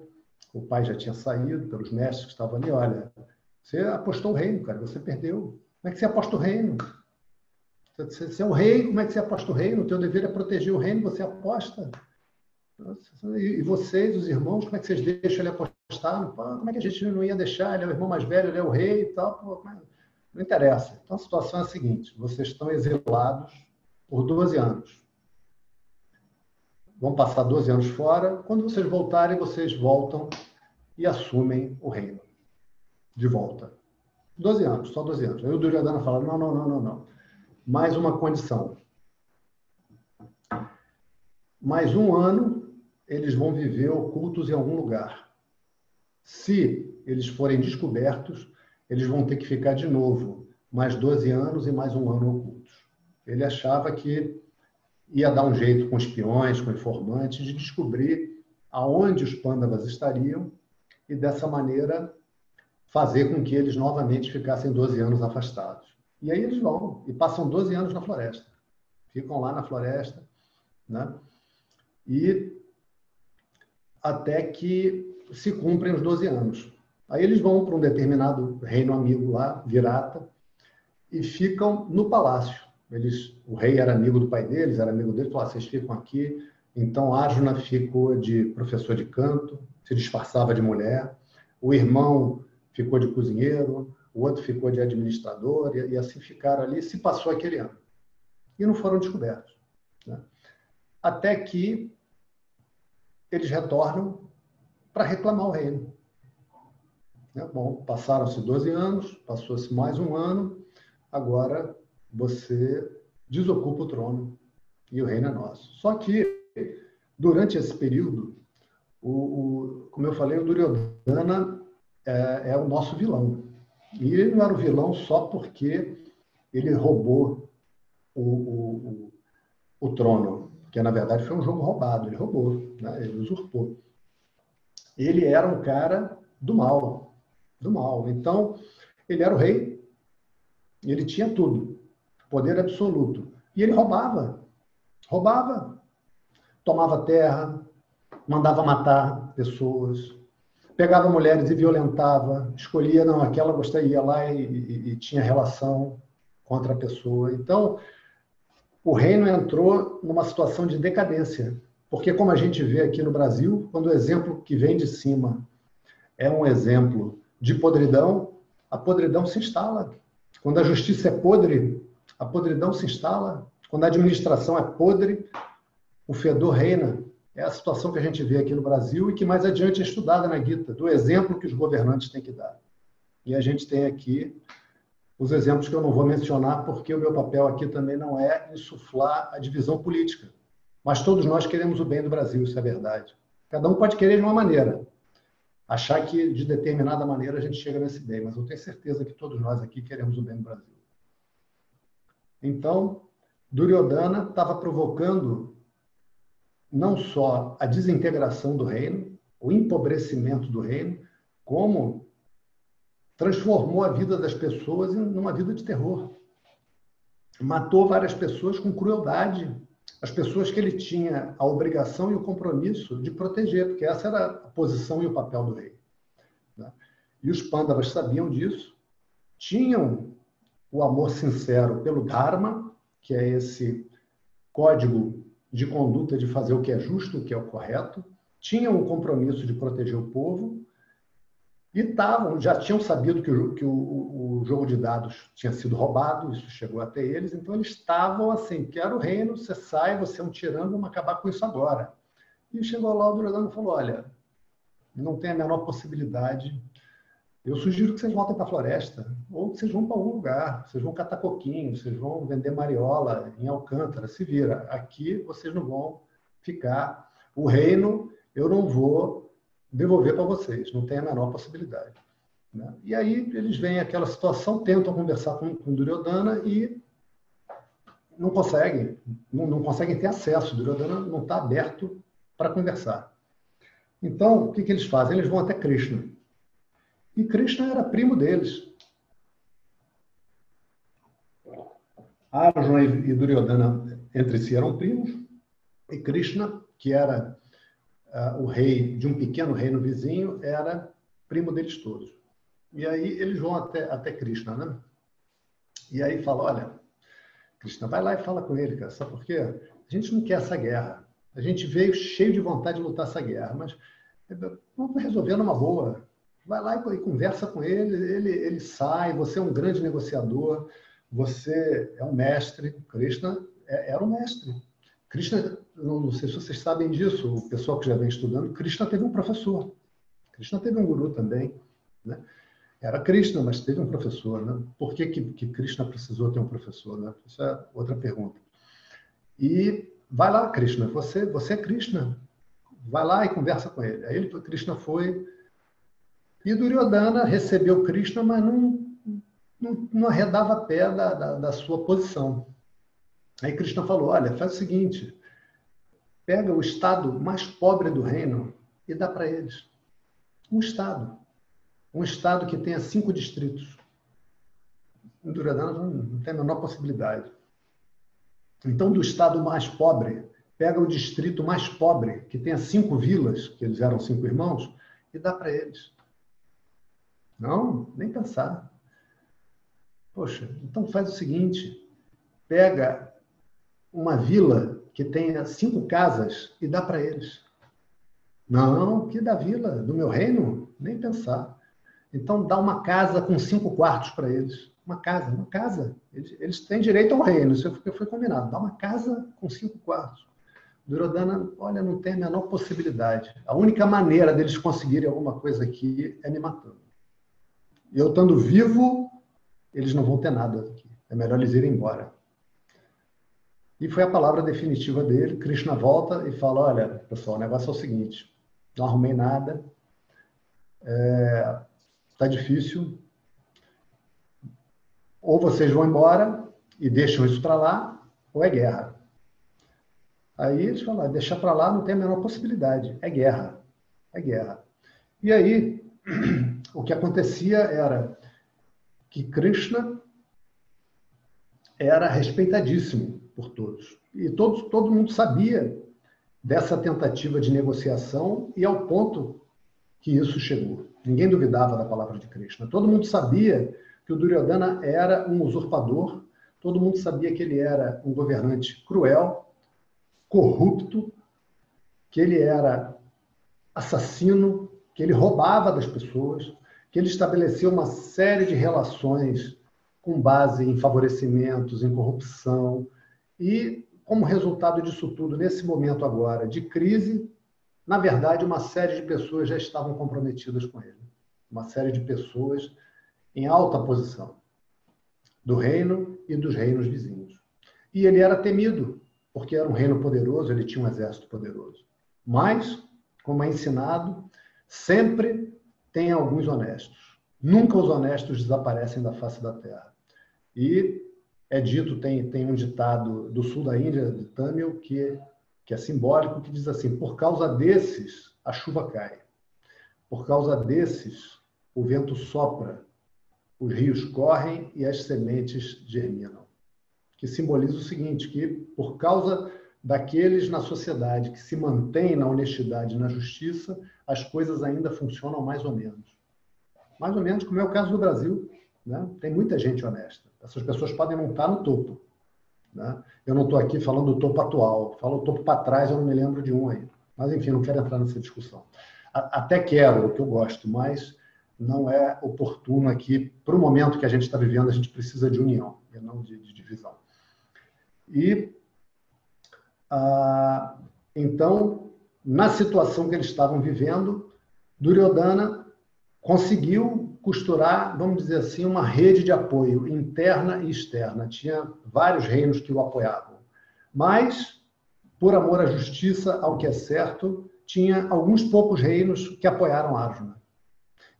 o pai já tinha saído, pelos mestres que estavam ali, olha, você apostou o reino, cara, você perdeu. Como é que você aposta o reino? Você é o rei, como é que você aposta o reino? O teu dever é proteger o reino, você aposta. E vocês, os irmãos, como é que vocês deixam ele apostar como é que a gente não ia deixar? Ele é o irmão mais velho, ele é o rei e tal. Não interessa. Então a situação é a seguinte: vocês estão exilados por 12 anos. Vão passar 12 anos fora. Quando vocês voltarem, vocês voltam e assumem o reino de volta. 12 anos, só 12 anos. Aí o Duryodhana fala: não, não, não, não, não. Mais uma condição. Mais um ano eles vão viver ocultos em algum lugar. Se eles forem descobertos, eles vão ter que ficar de novo mais 12 anos e mais um ano ocultos. Ele achava que ia dar um jeito com espiões, com informantes, de descobrir aonde os pândavas estariam e dessa maneira fazer com que eles novamente ficassem 12 anos afastados. E aí eles vão e passam 12 anos na floresta. Ficam lá na floresta, né? E até que se cumprem os 12 anos. Aí eles vão para um determinado reino amigo lá, Virata, e ficam no palácio. Eles, o rei era amigo do pai deles, era amigo deles, falou, ah, vocês ficam aqui. Então Arjuna ficou de professor de canto, se disfarçava de mulher. O irmão ficou de cozinheiro, o outro ficou de administrador, e, e assim ficaram ali. Se passou aquele ano. E não foram descobertos. Né? Até que eles retornam para reclamar o reino. É, bom, passaram-se 12 anos, passou-se mais um ano, agora você desocupa o trono e o reino é nosso. Só que, durante esse período, o, o como eu falei, o Duryodhana é, é, o nosso vilão. E ele não era o vilão só porque ele roubou o, o, o trono, que na verdade foi um jogo roubado, ele roubou, né? ele usurpou. Ele era um cara do mal, do mal. Então, ele era o rei, ele tinha tudo, poder absoluto. E ele roubava, roubava, tomava terra, mandava matar pessoas, pegava mulheres e violentava, escolhia, não, aquela gostaria lá e, e, e tinha relação contra a pessoa. Então, o reino entrou numa situação de decadência. Porque, como a gente vê aqui no Brasil, quando o exemplo que vem de cima é um exemplo de podridão, a podridão se instala. Quando a justiça é podre, a podridão se instala. Quando a administração é podre, o fedor reina. É a situação que a gente vê aqui no Brasil e que mais adiante é estudada na Gita, do exemplo que os governantes têm que dar. E a gente tem aqui os exemplos que eu não vou mencionar, porque o meu papel aqui também não é insuflar a divisão política. Mas todos nós queremos o bem do Brasil, isso é verdade. Cada um pode querer de uma maneira, achar que de determinada maneira a gente chega nesse bem, mas eu tenho certeza que todos nós aqui queremos o bem do Brasil. Então, Duryodhana estava provocando não só a desintegração do reino, o empobrecimento do reino, como transformou a vida das pessoas em uma vida de terror. Matou várias pessoas com crueldade, as pessoas que ele tinha a obrigação e o compromisso de proteger, porque essa era a posição e o papel do rei. Né? E os pândavas sabiam disso, tinham o amor sincero pelo Dharma, que é esse código de conduta de fazer o que é justo, o que é o correto, tinham o compromisso de proteger o povo e estavam, já tinham sabido que, o, que o, o, jogo de dados tinha sido roubado, isso chegou até eles, então eles estavam assim, quero o reino, você sai, você é um tirano, vamos acabar com isso agora. E chegou lá o Duradano e falou, olha, não tem a menor possibilidade, eu sugiro que vocês voltem para a floresta, ou que vocês vão para algum lugar, vocês vão catar coquinho, vocês vão vender mariola em Alcântara, se vira. Aqui vocês não vão ficar. O reino eu não vou devolver para vocês, não tem a menor possibilidade. Né? E aí eles veem aquela situação, tentam conversar com, com Duryodhana e não conseguem, não, não conseguem ter acesso. Duryodhana não está aberto para conversar. Então, o que, que eles fazem? Eles vão até Krishna. E Krishna era primo deles. Arjuna e Duryodhana entre si eram primos, e Krishna, que era uh, o rei de um pequeno reino vizinho era primo deles todos. E aí eles vão até, até Krishna, né? E aí fala, olha, Krishna, vai lá e fala com ele, cara. Sabe por quê? A gente não quer essa guerra. A gente veio cheio de vontade de lutar essa guerra, mas Vamos resolver numa boa. Vai lá e, conversa com ele, ele, ele sai, você é um grande negociador, você é um mestre. Krishna é, era um mestre. Krishna, não sei se vocês sabem disso, o pessoal que já vem estudando, Krishna teve um professor. Krishna teve um guru também. Né? Era Krishna, mas teve um professor. Né? Por que, que, que Krishna precisou ter um professor? Né? Isso é outra pergunta. E vai lá, Krishna, você, você é Krishna. Vai lá e conversa com ele. Aí ele, Krishna foi. E Duryodhana recebeu Krishna, mas não, não, não arredava pé da, da, da sua posição. Aí Krishna falou: olha, faz o seguinte, pega o estado mais pobre do reino e dá para eles. Um estado. Um estado que tenha cinco distritos. Em Duryodhana não, não tem a menor possibilidade. Então, do estado mais pobre, pega o distrito mais pobre, que tenha cinco vilas, que eles eram cinco irmãos, e dá para eles. Não, nem pensar. Poxa, então faz o seguinte: pega uma vila que tenha cinco casas e dá para eles. Não, que da vila, do meu reino, nem pensar. Então dá uma casa com cinco quartos para eles. Uma casa, uma casa. Eles, eles, têm direito ao reino, isso foi, foi combinado. Dá uma casa com cinco quartos. Durodana, olha, não tem a menor possibilidade. A única maneira deles conseguirem alguma coisa aqui é me matando. Eu estando vivo, eles não vão ter nada aqui. É melhor eles irem embora. E foi a palavra definitiva dele. Krishna volta e fala: Olha, pessoal, o negócio é o seguinte: não arrumei nada, é, tá difícil. Ou vocês vão embora e deixam isso para lá, ou é guerra. Aí eles falam: ah, deixar para lá não tem a menor possibilidade, é guerra, é guerra. E aí *clears throat* o que acontecia era que Krishna era respeitadíssimo por todos. E todos, todo mundo sabia dessa tentativa de negociação e ao ponto que isso chegou. Ninguém duvidava da palavra de Krishna. Todo mundo sabia que o Duryodhana era um usurpador, todo mundo sabia que ele era um governante cruel, corrupto, que ele era assassino, que ele roubava das pessoas, que ele estabeleceu uma série de relações com base em favorecimentos, em corrupção, e como resultado disso tudo, nesse momento agora de crise, na verdade, uma série de pessoas já estavam comprometidas com ele. Uma série de pessoas em alta posição do reino e dos reinos vizinhos. E ele era temido, porque era um reino poderoso, ele tinha um exército poderoso. Mas, como é ensinado, sempre tem alguns honestos. Nunca os honestos desaparecem da face da terra. E é dito, tem, tem um ditado do sul da Índia, de Tamil, que, que é simbólico, que diz assim: por causa desses, a chuva cai. Por causa desses, o vento sopra, os rios correm e as sementes germinam. Que simboliza o seguinte: que por causa daqueles na sociedade que se mantêm na honestidade e na justiça, as coisas ainda funcionam mais ou menos. Mais ou menos como é o caso do Brasil. Né? Tem muita gente honesta. Essas pessoas podem não estar no topo. Né? Eu não estou aqui falando do topo atual. Falo o topo para trás, eu não me lembro de um aí. Mas, enfim, não quero entrar nessa discussão. Até quero, o que eu gosto, mas não é oportuno aqui. Para o momento que a gente está vivendo, a gente precisa de união e não de, de divisão. E ah, então, na situação que eles estavam vivendo, Duryodhana conseguiu costurar, vamos dizer assim, uma rede de apoio interna e externa. Tinha vários reinos que o apoiavam. Mas, por amor à justiça, ao que é certo, tinha alguns poucos reinos que apoiaram Arjuna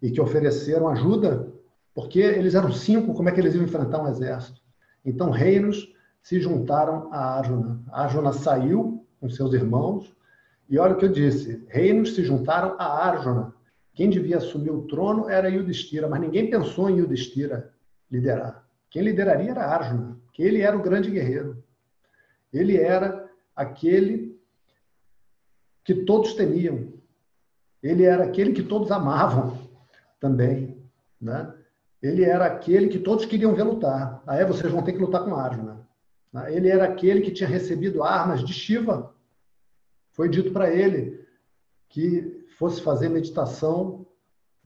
e que ofereceram ajuda, porque eles eram cinco, como é que eles iam enfrentar um exército? Então, reinos se juntaram a Arjuna. Arjuna saiu com seus irmãos, e olha o que eu disse: reinos se juntaram a Arjuna. Quem devia assumir o trono era Yudhishthira, mas ninguém pensou em Yudhishthira liderar. Quem lideraria era Arjuna, que ele era o grande guerreiro. Ele era aquele que todos temiam. Ele era aquele que todos amavam também, né? Ele era aquele que todos queriam ver lutar. Aí vocês vão ter que lutar com Arjuna. Né? Ele era aquele que tinha recebido armas de Shiva. Foi dito para ele que fosse fazer meditação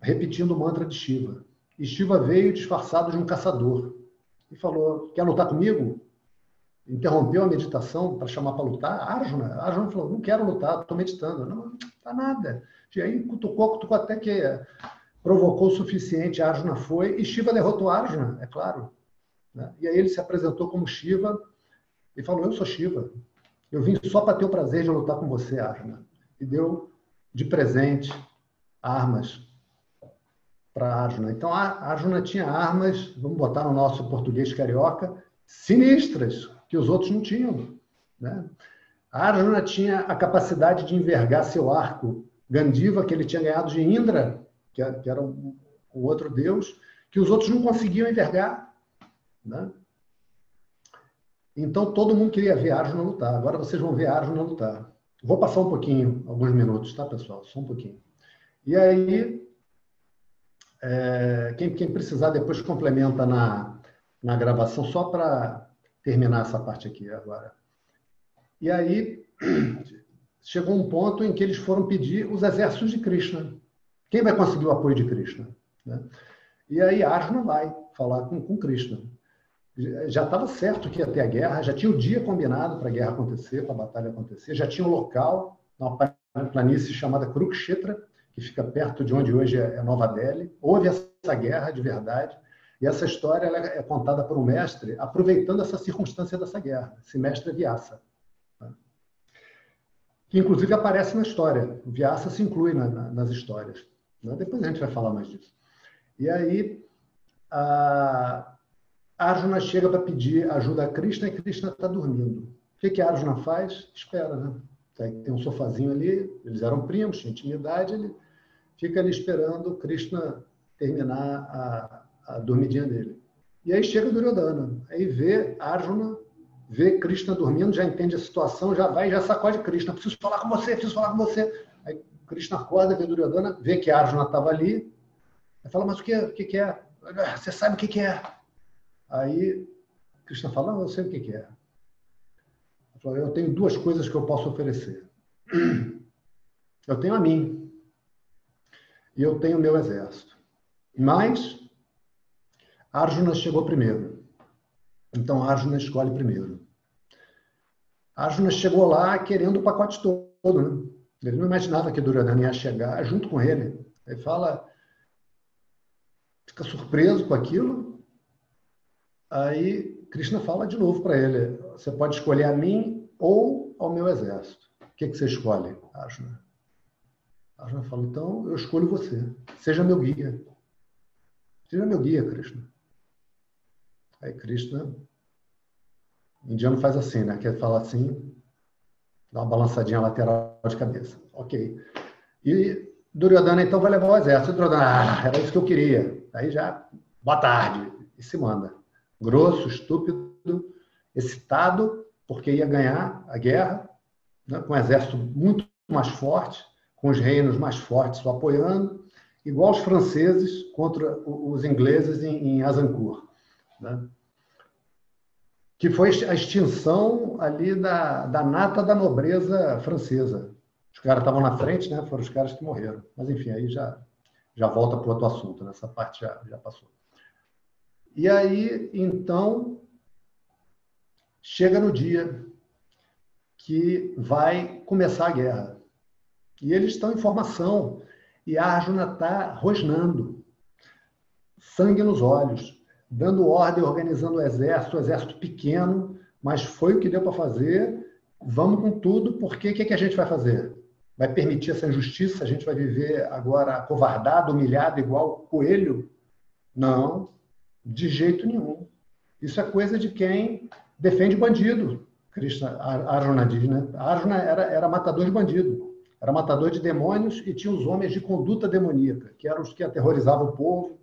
repetindo o mantra de Shiva. E Shiva veio disfarçado de um caçador e falou: Quer lutar comigo? Interrompeu a meditação para chamar para lutar. Arjuna, Arjuna falou: Não quero lutar, estou meditando. Não, não tá nada. E aí cutucou, cutucou até que provocou o suficiente. Arjuna foi e Shiva derrotou Arjuna, é claro. Né? E aí ele se apresentou como Shiva e falou: Eu sou Shiva. Eu vim só para ter o prazer de lutar com você, Arjuna. E deu de presente armas para Arjuna. Então, a Arjuna tinha armas, vamos botar no nosso português carioca, sinistras, que os outros não tinham. Né? A Arjuna tinha a capacidade de envergar seu arco Gandiva, que ele tinha ganhado de Indra, que era um, um outro deus, que os outros não conseguiam envergar. Né? Então, todo mundo queria ver Arjuna lutar. Agora vocês vão ver Arjuna lutar. Vou passar um pouquinho, alguns minutos, tá, pessoal? Só um pouquinho. E aí, é, quem, quem, precisar depois complementa na, na gravação, só para terminar essa parte aqui agora. E aí, *clears throat* chegou um ponto em que eles foram pedir os exércitos de Krishna. Quem vai conseguir o apoio de Krishna? Né? E aí Arjuna vai falar com, com Krishna. Já estava certo que ia ter a guerra, já tinha o dia combinado para a guerra acontecer, para a batalha acontecer, já tinha um local, uma planície chamada Kurukshetra, que fica perto de onde hoje é Nova Delhi. Houve essa guerra de verdade, e essa história é contada por um mestre aproveitando essa circunstância dessa guerra. Esse mestre é Vyasa, tá? que inclusive aparece na história. O Vyasa se inclui na, na, nas histórias. Né? Depois a gente vai falar mais disso. E aí, Arjuna chega para pedir ajuda a Krishna e Krishna está dormindo. O que, que Arjuna faz? Espera, né? Tem um sofazinho ali, eles eram primos, tinha intimidade, ele fica ali esperando Krishna terminar a, a dormidinha dele. E aí chega Duryodhana, aí vê Arjuna, vê Krishna dormindo, já entende a situação, já vai e já sacode Krishna. Preciso falar com você, preciso falar com você. Aí Krishna acorda, vê Duryodhana, vê que Arjuna estava ali, aí fala, mas o que, o que, que é? Você sabe o que, que é? Aí Krishna fala, não, eu sei o que, é. Eu tenho duas coisas que eu posso oferecer. *clears throat* Eu tenho a mim, e eu tenho meu exército. Mas Arjuna chegou primeiro. Então Arjuna escolhe primeiro. Arjuna chegou lá querendo o pacote todo, né? Ele não imaginava que Duryodhana ia chegar junto com ele. Ele fala, fica surpreso com aquilo. Aí Krishna fala de novo para ele: você pode escolher a mim ou ao meu exército. O que, que você escolhe, Arjuna? Arjuna fala, então eu escolho você. Seja meu guia. Seja meu guia, Krishna. Aí Krishna, o indiano faz assim, né? Quer falar assim, dá uma balançadinha lateral de cabeça. Ok. E Duryodhana então vai levar o exército. Duryodhana, ah, era isso que eu queria. Aí já, boa tarde. E se manda. Grosso, estúpido, excitado, porque ia ganhar a guerra, né? com um exército muito mais forte com os reinos mais fortes o apoiando, igual os franceses contra os ingleses em, em. Né? Que foi a extinção ali da, da nata da nobreza francesa. Os caras estavam na frente, né? foram os caras que morreram. Mas, enfim, aí já, já volta para outro assunto, né? parte já, já passou. E aí, então, chega no dia que vai começar a guerra. E eles estão em formação. E a Arjuna está rosnando, sangue nos olhos, dando ordem, organizando o exército, o exército pequeno, mas foi o que deu para fazer. Vamos com tudo, porque o que, que a gente vai fazer? Vai permitir essa injustiça? A gente vai viver agora covardado, humilhado, igual coelho? Não, de jeito nenhum. Isso é coisa de quem defende bandido. Krishna, Arjuna diz, né? Arjuna era, era matador de bandido. Era matador de demônios e tinha os homens de conduta demoníaca, que eram os que aterrorizavam o povo,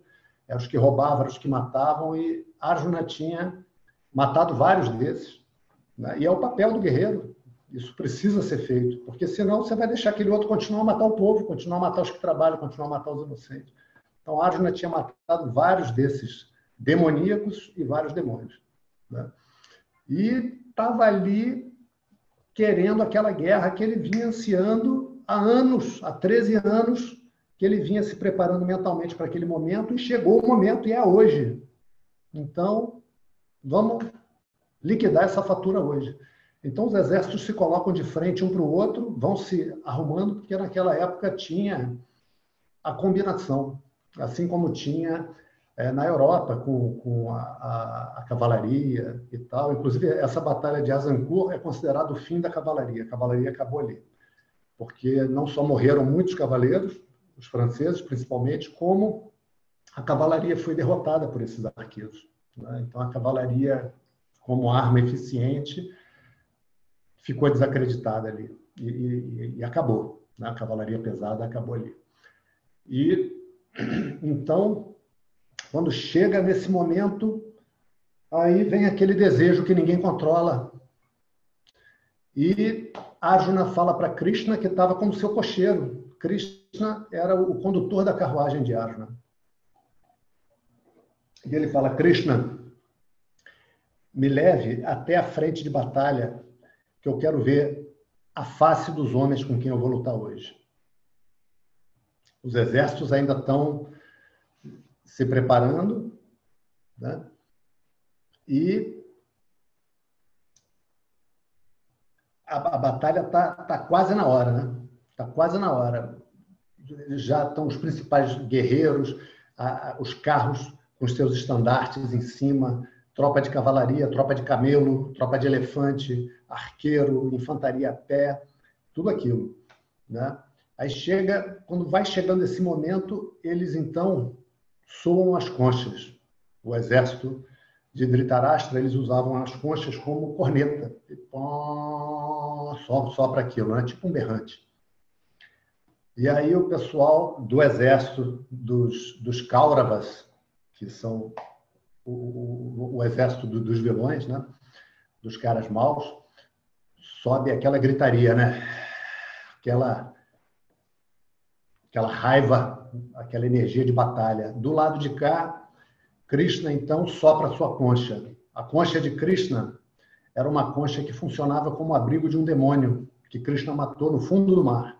eram os que roubavam, eram os que matavam, e Arjuna tinha matado vários desses. Né? E é o papel do guerreiro. Isso precisa ser feito, porque senão você vai deixar aquele outro continuar a matar o povo, continuar a matar os que trabalham, continuar a matar os inocentes. Então, Arjuna tinha matado vários desses demoníacos e vários demônios. Né? E estava ali querendo aquela guerra que ele vinha ansiando há anos, há 13 anos, que ele vinha se preparando mentalmente para aquele momento e chegou o momento e é hoje. Então, vamos liquidar essa fatura hoje. Então, os exércitos se colocam de frente um para o outro, vão se arrumando, porque naquela época tinha a combinação, assim como tinha é, na Europa com, com a, a, a, cavalaria e tal. Inclusive, essa batalha de Azincourt é considerada o fim da cavalaria. A cavalaria acabou ali, porque não só morreram muitos cavaleiros, os franceses principalmente, como a cavalaria foi derrotada por esses arqueiros. Né? Então, a cavalaria, como arma eficiente, ficou desacreditada ali e, e, e acabou. Né? A cavalaria pesada acabou ali. E então, quando chega nesse momento, aí vem aquele desejo que ninguém controla. E Arjuna fala para Krishna que estava como seu cocheiro. Krishna era o condutor da carruagem de Arjuna. E ele fala: Krishna, me leve até a frente de batalha que eu quero ver a face dos homens com quem eu vou lutar hoje. Os exércitos ainda estão se preparando, né? e a, a batalha está tá quase na hora, né? Está quase na hora. Já estão os principais guerreiros, a, a, os carros com seus estandartes em cima, tropa de cavalaria, tropa de camelo, tropa de elefante, arqueiro, infantaria a pé, tudo aquilo. Né? Aí chega, quando vai chegando esse momento, eles então soam as conchas. O exército de Dhritarashtra, eles usavam as conchas como corneta. E, pó, só, só para aquilo, né? tipo um berrante. E aí o pessoal do exército dos, dos Kauravas, que são o, o, o exército do, dos vilões, né? dos caras maus, sobe aquela gritaria, né? Aquela, aquela raiva, aquela energia de batalha. Do lado de cá, Krishna então sopra sua concha. A concha de Krishna era uma concha que funcionava como abrigo de um demônio que Krishna matou no fundo do mar,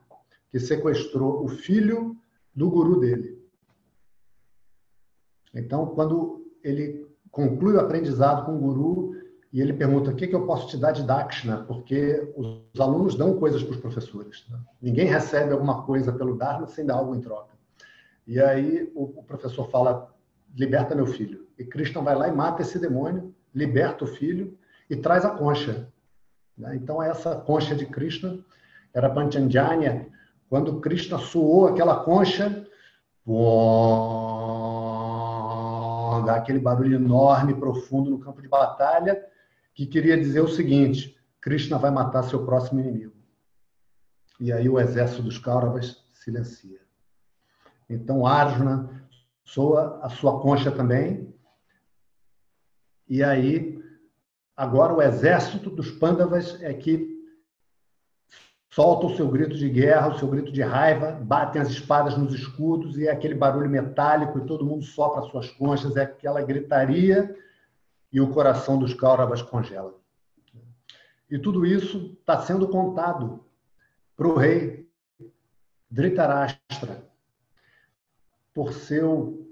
que sequestrou o filho do guru dele. Então, quando ele conclui o aprendizado com o guru e ele pergunta: o que, que eu posso te dar de Dakshina? Porque os alunos dão coisas para os professores. Né? Ninguém recebe alguma coisa pelo Dharma sem dar algo em troca. E aí o, professor fala: liberta meu filho. E Krishna vai lá e mata esse demônio, liberta o filho e traz a concha. Né? Então, essa concha de Krishna era Panchanjanya. Quando Krishna suou aquela concha, dá aquele barulho enorme, profundo no campo de batalha, que queria dizer o seguinte: Krishna vai matar seu próximo inimigo. E aí o exército dos Kauravas silencia. Então Arjuna soa a sua concha também. E aí agora o exército dos Pandavas é que solta o seu grito de guerra, o seu grito de raiva, batem as espadas nos escudos e é aquele barulho metálico e todo mundo sopra suas conchas, é aquela gritaria e o coração dos Kauravas congela. E tudo isso está sendo contado para o rei Dhritarashtra por seu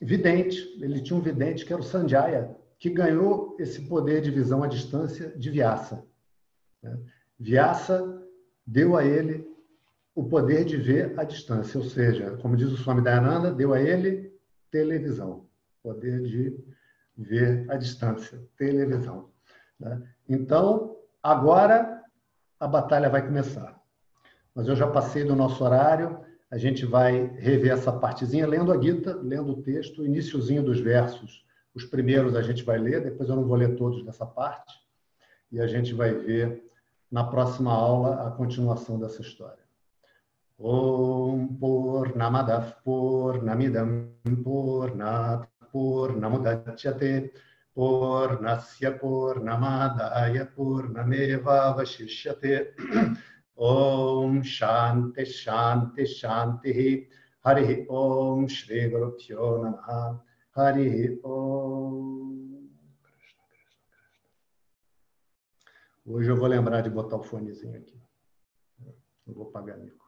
vidente. Ele tinha um vidente que era o Sanjaya, que ganhou esse poder de visão à distância de Vyasa. Vyasa deu a ele o poder de ver à distância, ou seja, como diz o Swami Dayananda, deu a ele televisão, poder de ver à distância, televisão. Né? Então, agora a batalha vai começar. Mas eu já passei do nosso horário, a gente vai rever essa partezinha lendo a Gita, lendo o texto, o iníciozinho dos versos. Os primeiros a gente vai ler, depois eu não vou ler todos dessa parte, e a gente vai ver na próxima aula a continuação dessa história. Om Purnamadav Purnamidam Purnat Purnamudachyate Purnasya Purnamadaya Purnameva Vashishyate *clears throat* Om Shanti Shanti Shanti Hari Om Shri Guru Namaha Hari Om Hoje eu vou lembrar de botar o fonezinho aqui. Eu vou pagar mico.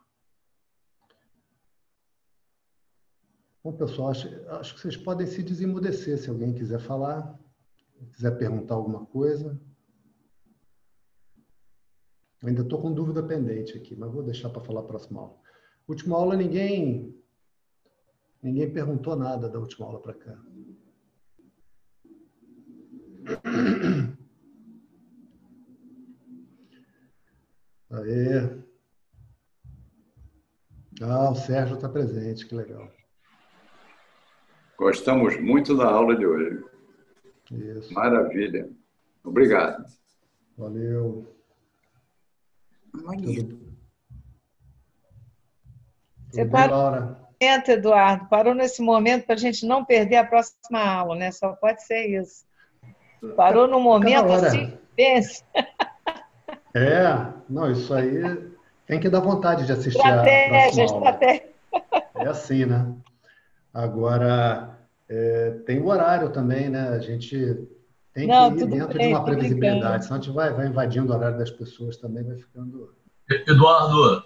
Bom, pessoal, acho, acho que vocês podem se desemudecer se alguém quiser falar, quiser perguntar alguma coisa. Ainda estou com dúvida pendente aqui, mas vou deixar para falar a próxima aula. Última aula, ninguém ninguém perguntou nada da última aula para cá. *clears throat* Aê. Ah, o Sérgio está presente, que legal. Gostamos muito da aula de hoje. Isso. Maravilha. Obrigado. Valeu. Bonito. Você parou, Eduardo, parou nesse momento para a gente não perder a próxima aula, né? Só pode ser isso. Parou no momento assim, pense. *laughs* É, não, isso aí tem que dar vontade de assistir estratégia, a próxima estratégia. É assim, né? Agora, é, tem o horário também, né? A gente tem não, que ir dentro bem, de uma previsibilidade, senão a gente vai, vai invadindo o horário das pessoas também, vai ficando... Eduardo.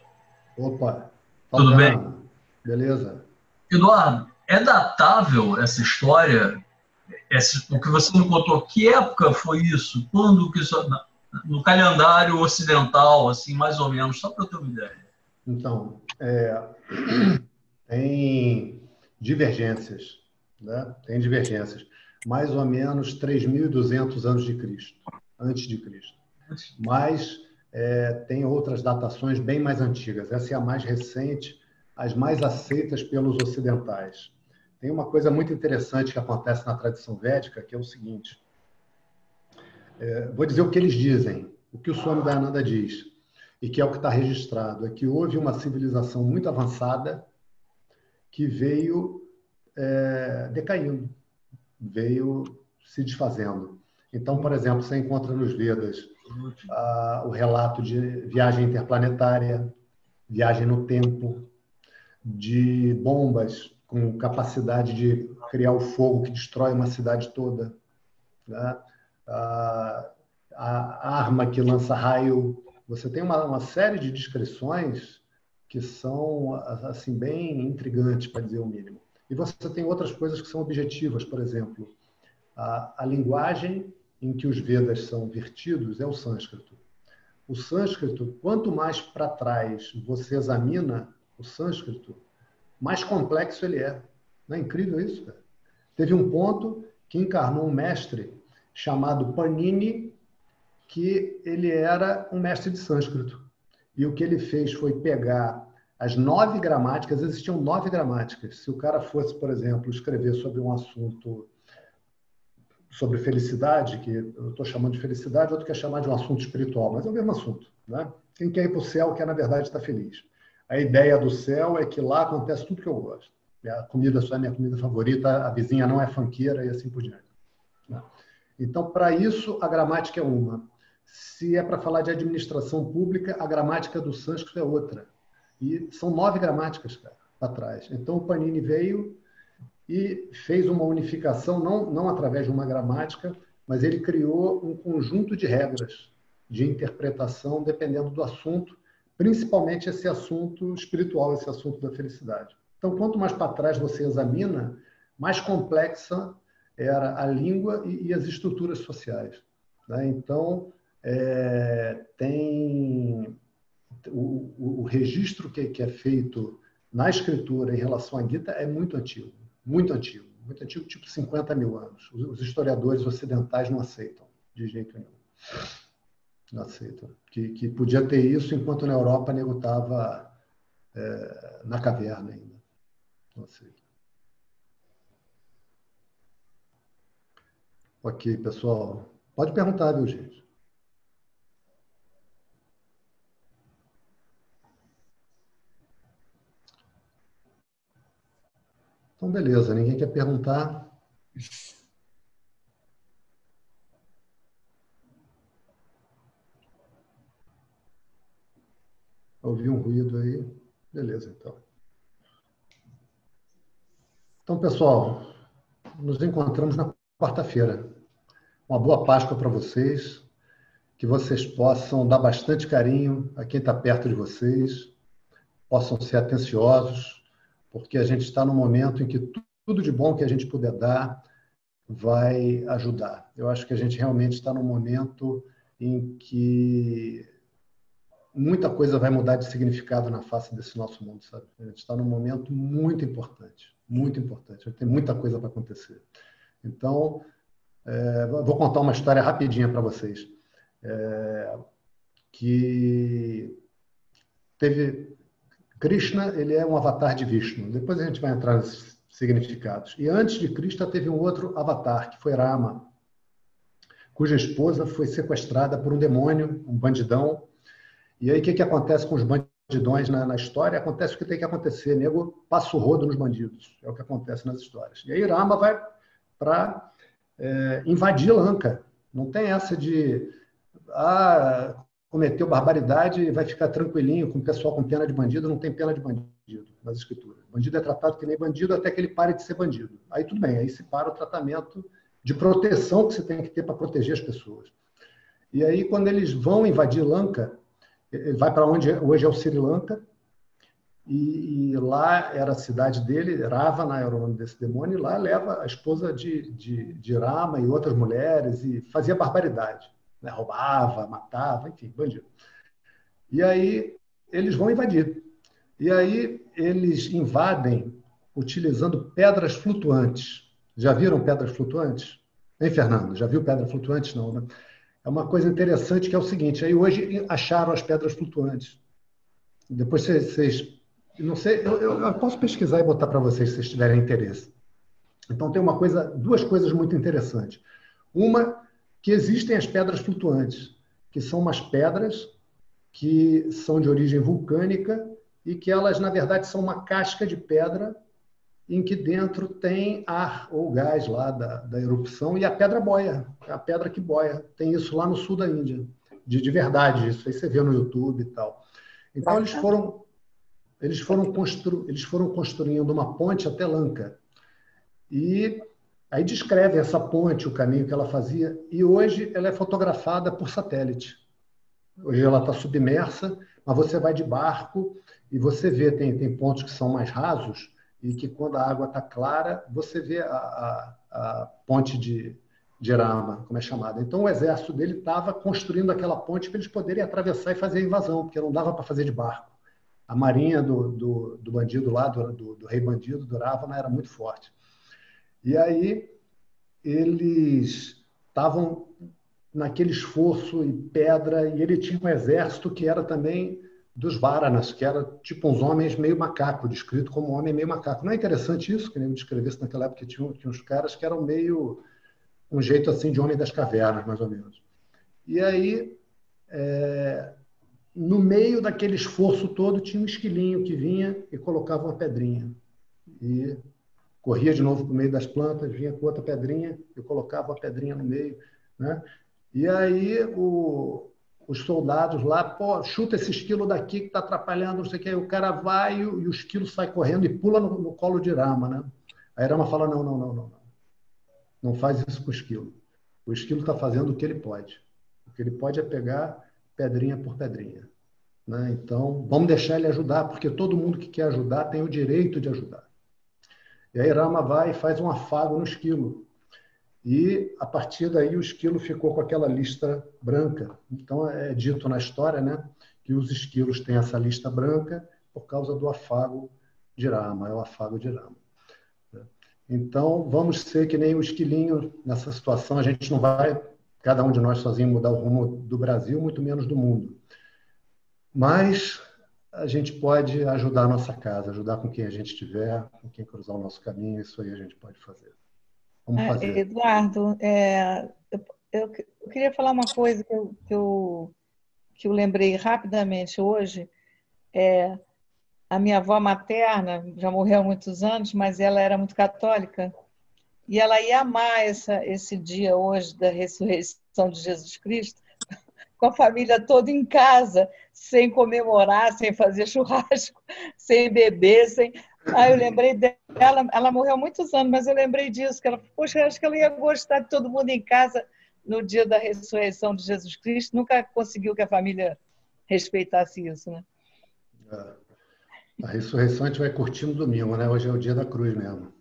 Opa. Tudo bem? Beleza. Eduardo, é datável essa história? Esse, o que você me contou, que época foi isso? Quando que isso no calendário ocidental, assim, mais ou menos, só para ter uma ideia. Então, é, *clears throat* tem divergências, né? Tem divergências. Mais ou menos 3.200 anos de Cristo, antes de Cristo. Mas é, tem outras datações bem mais antigas. Essa é a mais recente, as mais aceitas pelos ocidentais. Tem uma coisa muito interessante que acontece na tradição védica, que é o seguinte: é, vou dizer o que eles dizem, o que o Swami Dayananda diz, e que é o que está registrado, é que houve uma civilização muito avançada que veio é, decaindo, veio se desfazendo. Então, por exemplo, você encontra nos Vedas o relato de viagem interplanetária, viagem no tempo, de bombas com capacidade de criar o fogo que destrói uma cidade toda. Né? a, a arma que lança raio. Você tem uma, uma série de descrições que são assim bem intrigantes, para dizer o mínimo. E você tem outras coisas que são objetivas, por exemplo, a, a linguagem em que os Vedas são vertidos é o sânscrito. O sânscrito, quanto mais para trás você examina o sânscrito, mais complexo ele é. Não é incrível isso? Cara? Teve um ponto que encarnou um mestre chamado Panini, que ele era um mestre de sânscrito. E o que ele fez foi pegar as nove gramáticas, existiam nove gramáticas. Se o cara fosse, por exemplo, escrever sobre um assunto sobre felicidade, que eu estou chamando de felicidade, outro quer chamar de um assunto espiritual, mas é o mesmo assunto. Né? Quem quer ir para o céu quer, na verdade, estar feliz. A ideia do céu é que lá acontece tudo que eu gosto. A comida só é minha comida favorita, a vizinha não é fanqueira e assim por diante. Né? Então, para isso, a gramática é uma. Se é para falar de administração pública, a gramática do sânscrito é outra. E são nove gramáticas, cara, para trás. Então, o Panini veio e fez uma unificação, não, não através de uma gramática, mas ele criou um conjunto de regras de interpretação dependendo do assunto, principalmente esse assunto espiritual, esse assunto da felicidade. Então, quanto mais para trás você examina, mais complexa era a língua e, e as estruturas sociais. Né? Então, é, tem o, o, registro que, que, é feito na escritura em relação à Gita é muito antigo, muito antigo, muito antigo, tipo 50 mil anos. Os, os historiadores ocidentais não aceitam de jeito nenhum. Não aceitam. Que, que podia ter isso enquanto na Europa nego estava é, na caverna ainda. Não aceitam. Ok, pessoal. Pode perguntar, viu, gente? Então, beleza. Ninguém quer perguntar? Ouvi um ruído aí. Beleza, então. Então, pessoal, nos encontramos na quarta-feira. Uma boa Páscoa para vocês. que vocês possam dar bastante carinho a quem está perto de vocês, possam ser atenciosos, porque a gente está num momento em que tudo de bom que a gente puder dar vai ajudar. Eu acho que a gente realmente está num momento em que muita coisa vai mudar de significado na face desse nosso mundo, sabe? A gente está num momento muito importante, muito importante. Tem muita coisa para acontecer. Então, é, vou contar uma história rapidinha para vocês. É, que teve Krishna, ele é um avatar de Vishnu. Depois a gente vai entrar nesses significados. E antes de Krishna teve um outro avatar, que foi Rama, cuja esposa foi sequestrada por um demônio, um bandidão. E aí o que, que acontece com os bandidões na, na história? Acontece o que tem que acontecer. Nego passa o rodo nos bandidos. É o que acontece nas histórias. E aí Rama vai para é, invadir Lanka. Não tem essa de ah, cometeu barbaridade e vai ficar tranquilinho com o pessoal com pena de bandido. Não tem pena de bandido nas escrituras. Bandido é tratado que nem bandido até que ele pare de ser bandido. Aí tudo bem, aí se para o tratamento de proteção que você tem que ter para proteger as pessoas. E aí, quando eles vão invadir Lanka, ele vai para onde hoje é o Sri Lanka, e, e, lá era a cidade dele, Ravana era o nome desse demônio, e lá leva a esposa de, de, de Rama e outras mulheres e fazia barbaridade. Né? Roubava, matava, enfim, bandido. E aí eles vão invadir. E aí eles invadem utilizando pedras flutuantes. Já viram pedras flutuantes? Hein, Fernando? Já viu pedras flutuantes? Não, né? É uma coisa interessante que é o seguinte, aí hoje acharam as pedras flutuantes. Depois vocês, não sei, eu, eu, eu posso pesquisar e botar para vocês se vocês tiverem interesse. Então tem uma coisa, duas coisas muito interessantes. Uma, que existem as pedras flutuantes, que são umas pedras que são de origem vulcânica e que elas, na verdade, são uma casca de pedra em que dentro tem ar ou gás lá da, da erupção e a pedra boia, a pedra que boia. Tem isso lá no sul da Índia, de, de verdade, isso aí você vê no YouTube e tal. Então eles foram eles foram, constru, eles foram construindo uma ponte até Lanka. E aí descreve essa ponte, o caminho que ela fazia, e hoje ela é fotografada por satélite. Hoje ela está submersa, mas você vai de barco e você vê, tem, tem pontos que são mais rasos, e que quando a água está clara, você vê a, a, a, ponte de, de Rama, como é chamada. Então o exército dele estava construindo aquela ponte para eles poderem atravessar e fazer a invasão, porque não dava para fazer de barco. A marinha do, do, do bandido lá, do, do, do, rei bandido, do Ravana, era muito forte. E aí eles estavam naquele esforço e pedra, e ele tinha um exército que era também dos Varanas, que era tipo uns homens meio macaco, descrito como homem meio macaco. Não é interessante isso? Que nem me descrevesse naquela época que tinha, tinha uns caras que eram meio um jeito assim de homem das cavernas, mais ou menos. E aí, é, no meio daquele esforço todo, tinha um esquilinho que vinha e colocava uma pedrinha. E corria de novo para o meio das plantas, vinha com outra pedrinha e colocava a pedrinha no meio. Né? E aí o, os soldados lá, pô, chuta esse esquilo daqui que está atrapalhando, não sei o que. Aí o cara vai e, o esquilo sai correndo e pula no, no, colo de Rama, né? Aí Rama fala, não, não, não, não, não. Não faz isso com o esquilo. O esquilo está fazendo o que ele pode. O que ele pode é pegar pedrinha por pedrinha. Né? Então, vamos deixar ele ajudar, porque todo mundo que quer ajudar tem o direito de ajudar. E aí Rama vai e faz um afago no esquilo. E, a partir daí, o esquilo ficou com aquela lista branca. Então, é dito na história né, que os esquilos têm essa lista branca por causa do afago de Rama, é o afago de Rama. Então, vamos ser que nem o esquilinho nessa situação. A gente não vai, cada um de nós sozinho, mudar o rumo do Brasil, muito menos do mundo. Mas a gente pode ajudar a nossa casa, ajudar com quem a gente estiver, com quem cruzar o nosso caminho, isso aí a gente pode fazer. Como é, fazer? Eduardo, é, eu, eu, eu, queria falar uma coisa que eu, que eu, que eu lembrei rapidamente hoje. É, a minha avó materna já morreu há muitos anos, mas ela era muito católica e ela ia amar essa, esse dia hoje da ressurreição de Jesus Cristo *laughs* com a família toda em casa, sem comemorar, sem fazer *laughs* churrasco, sem beber, sem, Aí eu lembrei dela, ela morreu há muitos anos, mas eu lembrei disso, que ela, poxa, acho que ela ia gostar de todo mundo em casa no dia da ressurreição de Jesus Cristo, nunca conseguiu que a família respeitasse isso, né? É. A ressurreição a gente vai curtir no domingo, né? Hoje é o dia da cruz mesmo.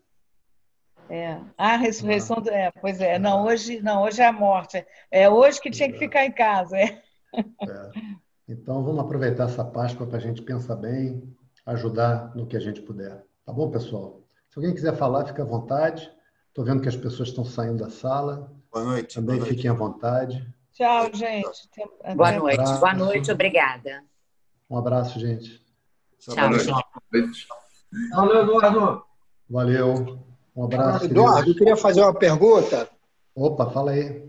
É. A ressurreição, ah. é, pois é. Não, hoje, não, hoje é a morte. É hoje que tinha que ficar em casa, é. é. Então vamos aproveitar essa Páscoa para a gente pensar bem, ajudar no que a gente puder. Tá bom, pessoal? Se alguém quiser falar, fica à vontade. Estou vendo que as pessoas estão saindo da sala. Boa noite. Também boa fiquem noite. à vontade. Tchau, gente. Boa noite. Um boa noite, obrigada. Um abraço, gente. Tchau, tchau. Valeu, Eduardo. Valeu. Um abraço. Eduardo, eu queria fazer uma pergunta. Opa, fala aí.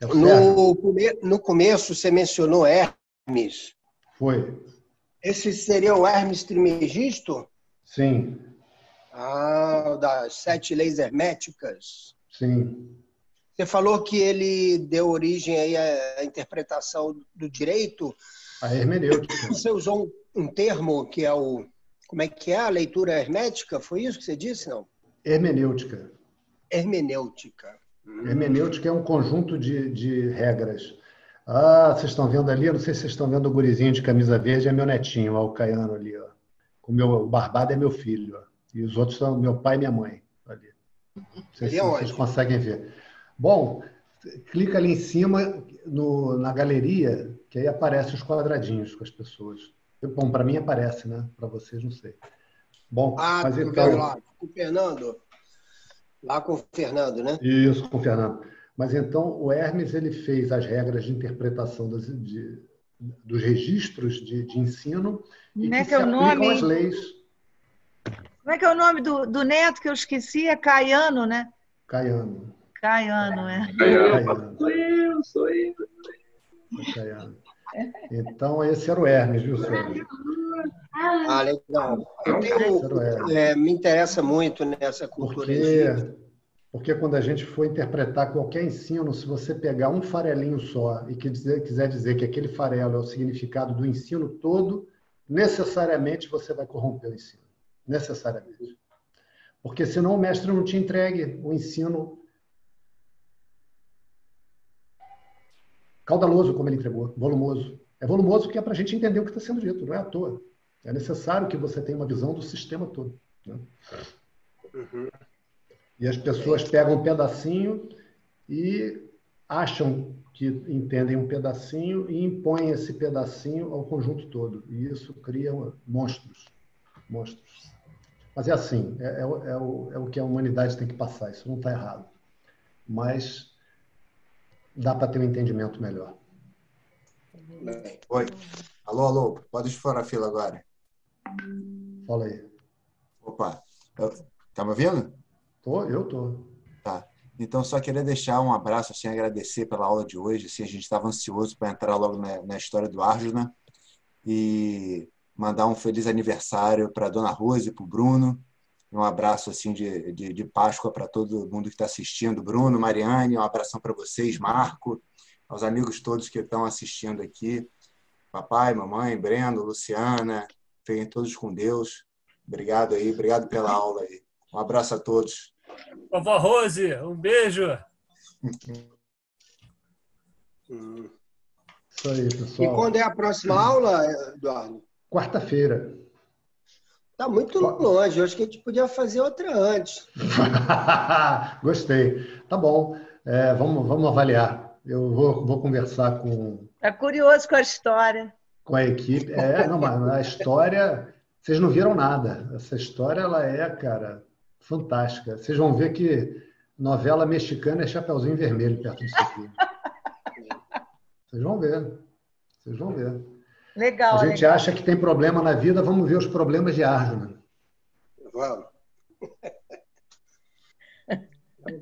É no, no começo você mencionou Hermes. Foi. Esse seria o Hermes Trimegisto? Sim. Ah, das sete leis herméticas. Sim. Você falou que ele deu origem aí à interpretação do direito. A hermenêutica. *coughs* Você usou um, um termo que é o. Como é que é a leitura hermética? Foi isso que você disse, não? Hermenêutica. Hermenêutica. Hermenêutica é um conjunto de, de regras. Ah, vocês estão vendo ali? Eu não sei se vocês estão vendo o gurizinho de camisa verde, é meu netinho, ó, o Caiano ali. Ó. O meu o barbado é meu filho. Ó. E os outros são meu pai e minha mãe. Ali. Não sei se vocês conseguem ver. Bom, clica ali em cima no, na galeria, que aí aparecem os quadradinhos com as pessoas. Bom, para mim aparece, né? Para vocês, não sei. Bom, ah, mas então... lá, o Fernando. Lá com o Fernando, né? Isso, com o Fernando. Mas então o Hermes ele fez as regras de interpretação das, de, dos registros de, de ensino Como e é que, que é o nome? as leis. Como é que é o nome do, do neto que eu esqueci? É Caiano, né? Caiano. Caiano, é. Caiano. Sou eu, sou eu. Caiano. Então, esse era o Hermes, viu, senhor? Ah, legal. Eu tenho, é, me interessa muito nessa cultura. Porque porque quando a gente for interpretar qualquer ensino, se você pegar um farelinho só e quiser dizer que aquele farelo é o significado do ensino todo, necessariamente você vai corromper o ensino. Necessariamente. Porque senão o mestre não te entregue o ensino caudaloso, como ele entregou, volumoso. É volumoso porque é para a gente entender o que está sendo dito, não é à toa. É necessário que você tenha uma visão do sistema todo. Né? Uhum. E as pessoas pegam um pedacinho e acham que entendem um pedacinho e impõem esse pedacinho ao conjunto todo. E isso cria monstros. monstros. Mas é assim, é, é, é, o, é o que a humanidade tem que passar, isso não está errado. Mas dá para ter um entendimento melhor. Oi. Alô, alô, pode estourar a fila agora. Fala aí. Opa, tá me ouvindo? Tô, eu tô. Tá. Então, só queria deixar um abraço, assim, agradecer pela aula de hoje. Assim, a gente estava ansioso para entrar logo na, na, história do Arjuna e mandar um feliz aniversário para a Dona Rose e para o Bruno. Um abraço assim de, de, de Páscoa para todo mundo que está assistindo. Bruno, Mariane, um abração para vocês, Marco, aos amigos todos que estão assistindo aqui. Papai, mamãe, Breno, Luciana, fiquem todos com Deus. Obrigado aí, obrigado pela aula aí. Um abraço a todos. Vovó Rose, um beijo. Isso aí, pessoal. E quando é a próxima aula, Eduardo? Quarta-feira. Está muito longe. Eu acho que a gente podia fazer outra antes. *laughs* Gostei. Tá bom. É, vamos, vamos avaliar. Eu vou, vou conversar com. Está curioso com a história. Com a equipe. É, não, mas a história. Vocês não viram nada. Essa história, ela é, cara, fantástica. Vocês vão ver que novela mexicana é Chapeuzinho Vermelho perto disso aqui. *laughs* Vocês vão ver. Vocês vão ver. Legal. A gente legal. acha que tem problema na vida, vamos ver os problemas de Arjuna. Vamos. *laughs*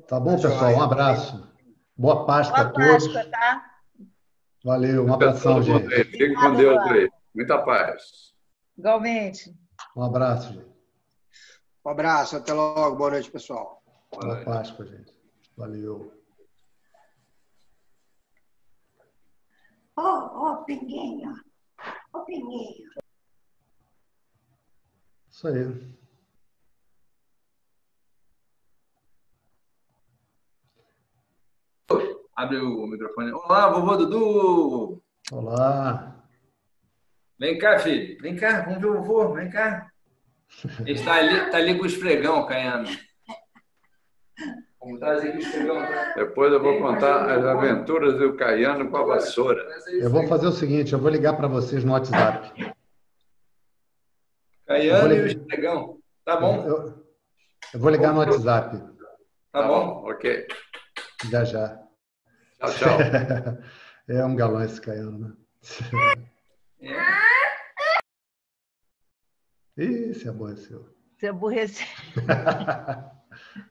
Tá bom, pessoal? Um abraço. Boa Páscoa Boa a todos. Páscoa, tá? Valeu, um abração, gente. Fique com Deus aí. Muita paz. Igualmente. Um abraço, gente. Um abraço, até logo. Boa noite, pessoal. Boa Páscoa, gente. Valeu. Ô, oh, oh, Pinguinho. Ô, Pinguinho. Isso aí. Abre o microfone. Olá, vovô Dudu! Olá! Vem cá, filho. Vem cá, vamos ver o vovô. Vem cá. Ele está ali, tá ali com o esfregão, Caiano. Vamos trazer aqui o esfregão. Depois eu vou contar as aventuras do Caiano com a vassoura. Eu vou fazer o seguinte, eu vou ligar para vocês no WhatsApp. Caiano e o esfregão. Tá bom? Eu, eu vou ligar no WhatsApp. Tá bom? Ok. Já, já. Tchau, tchau. *laughs* É um galão esse Caiano, né? Ih, se aborreceu. Se aborreceu. *laughs*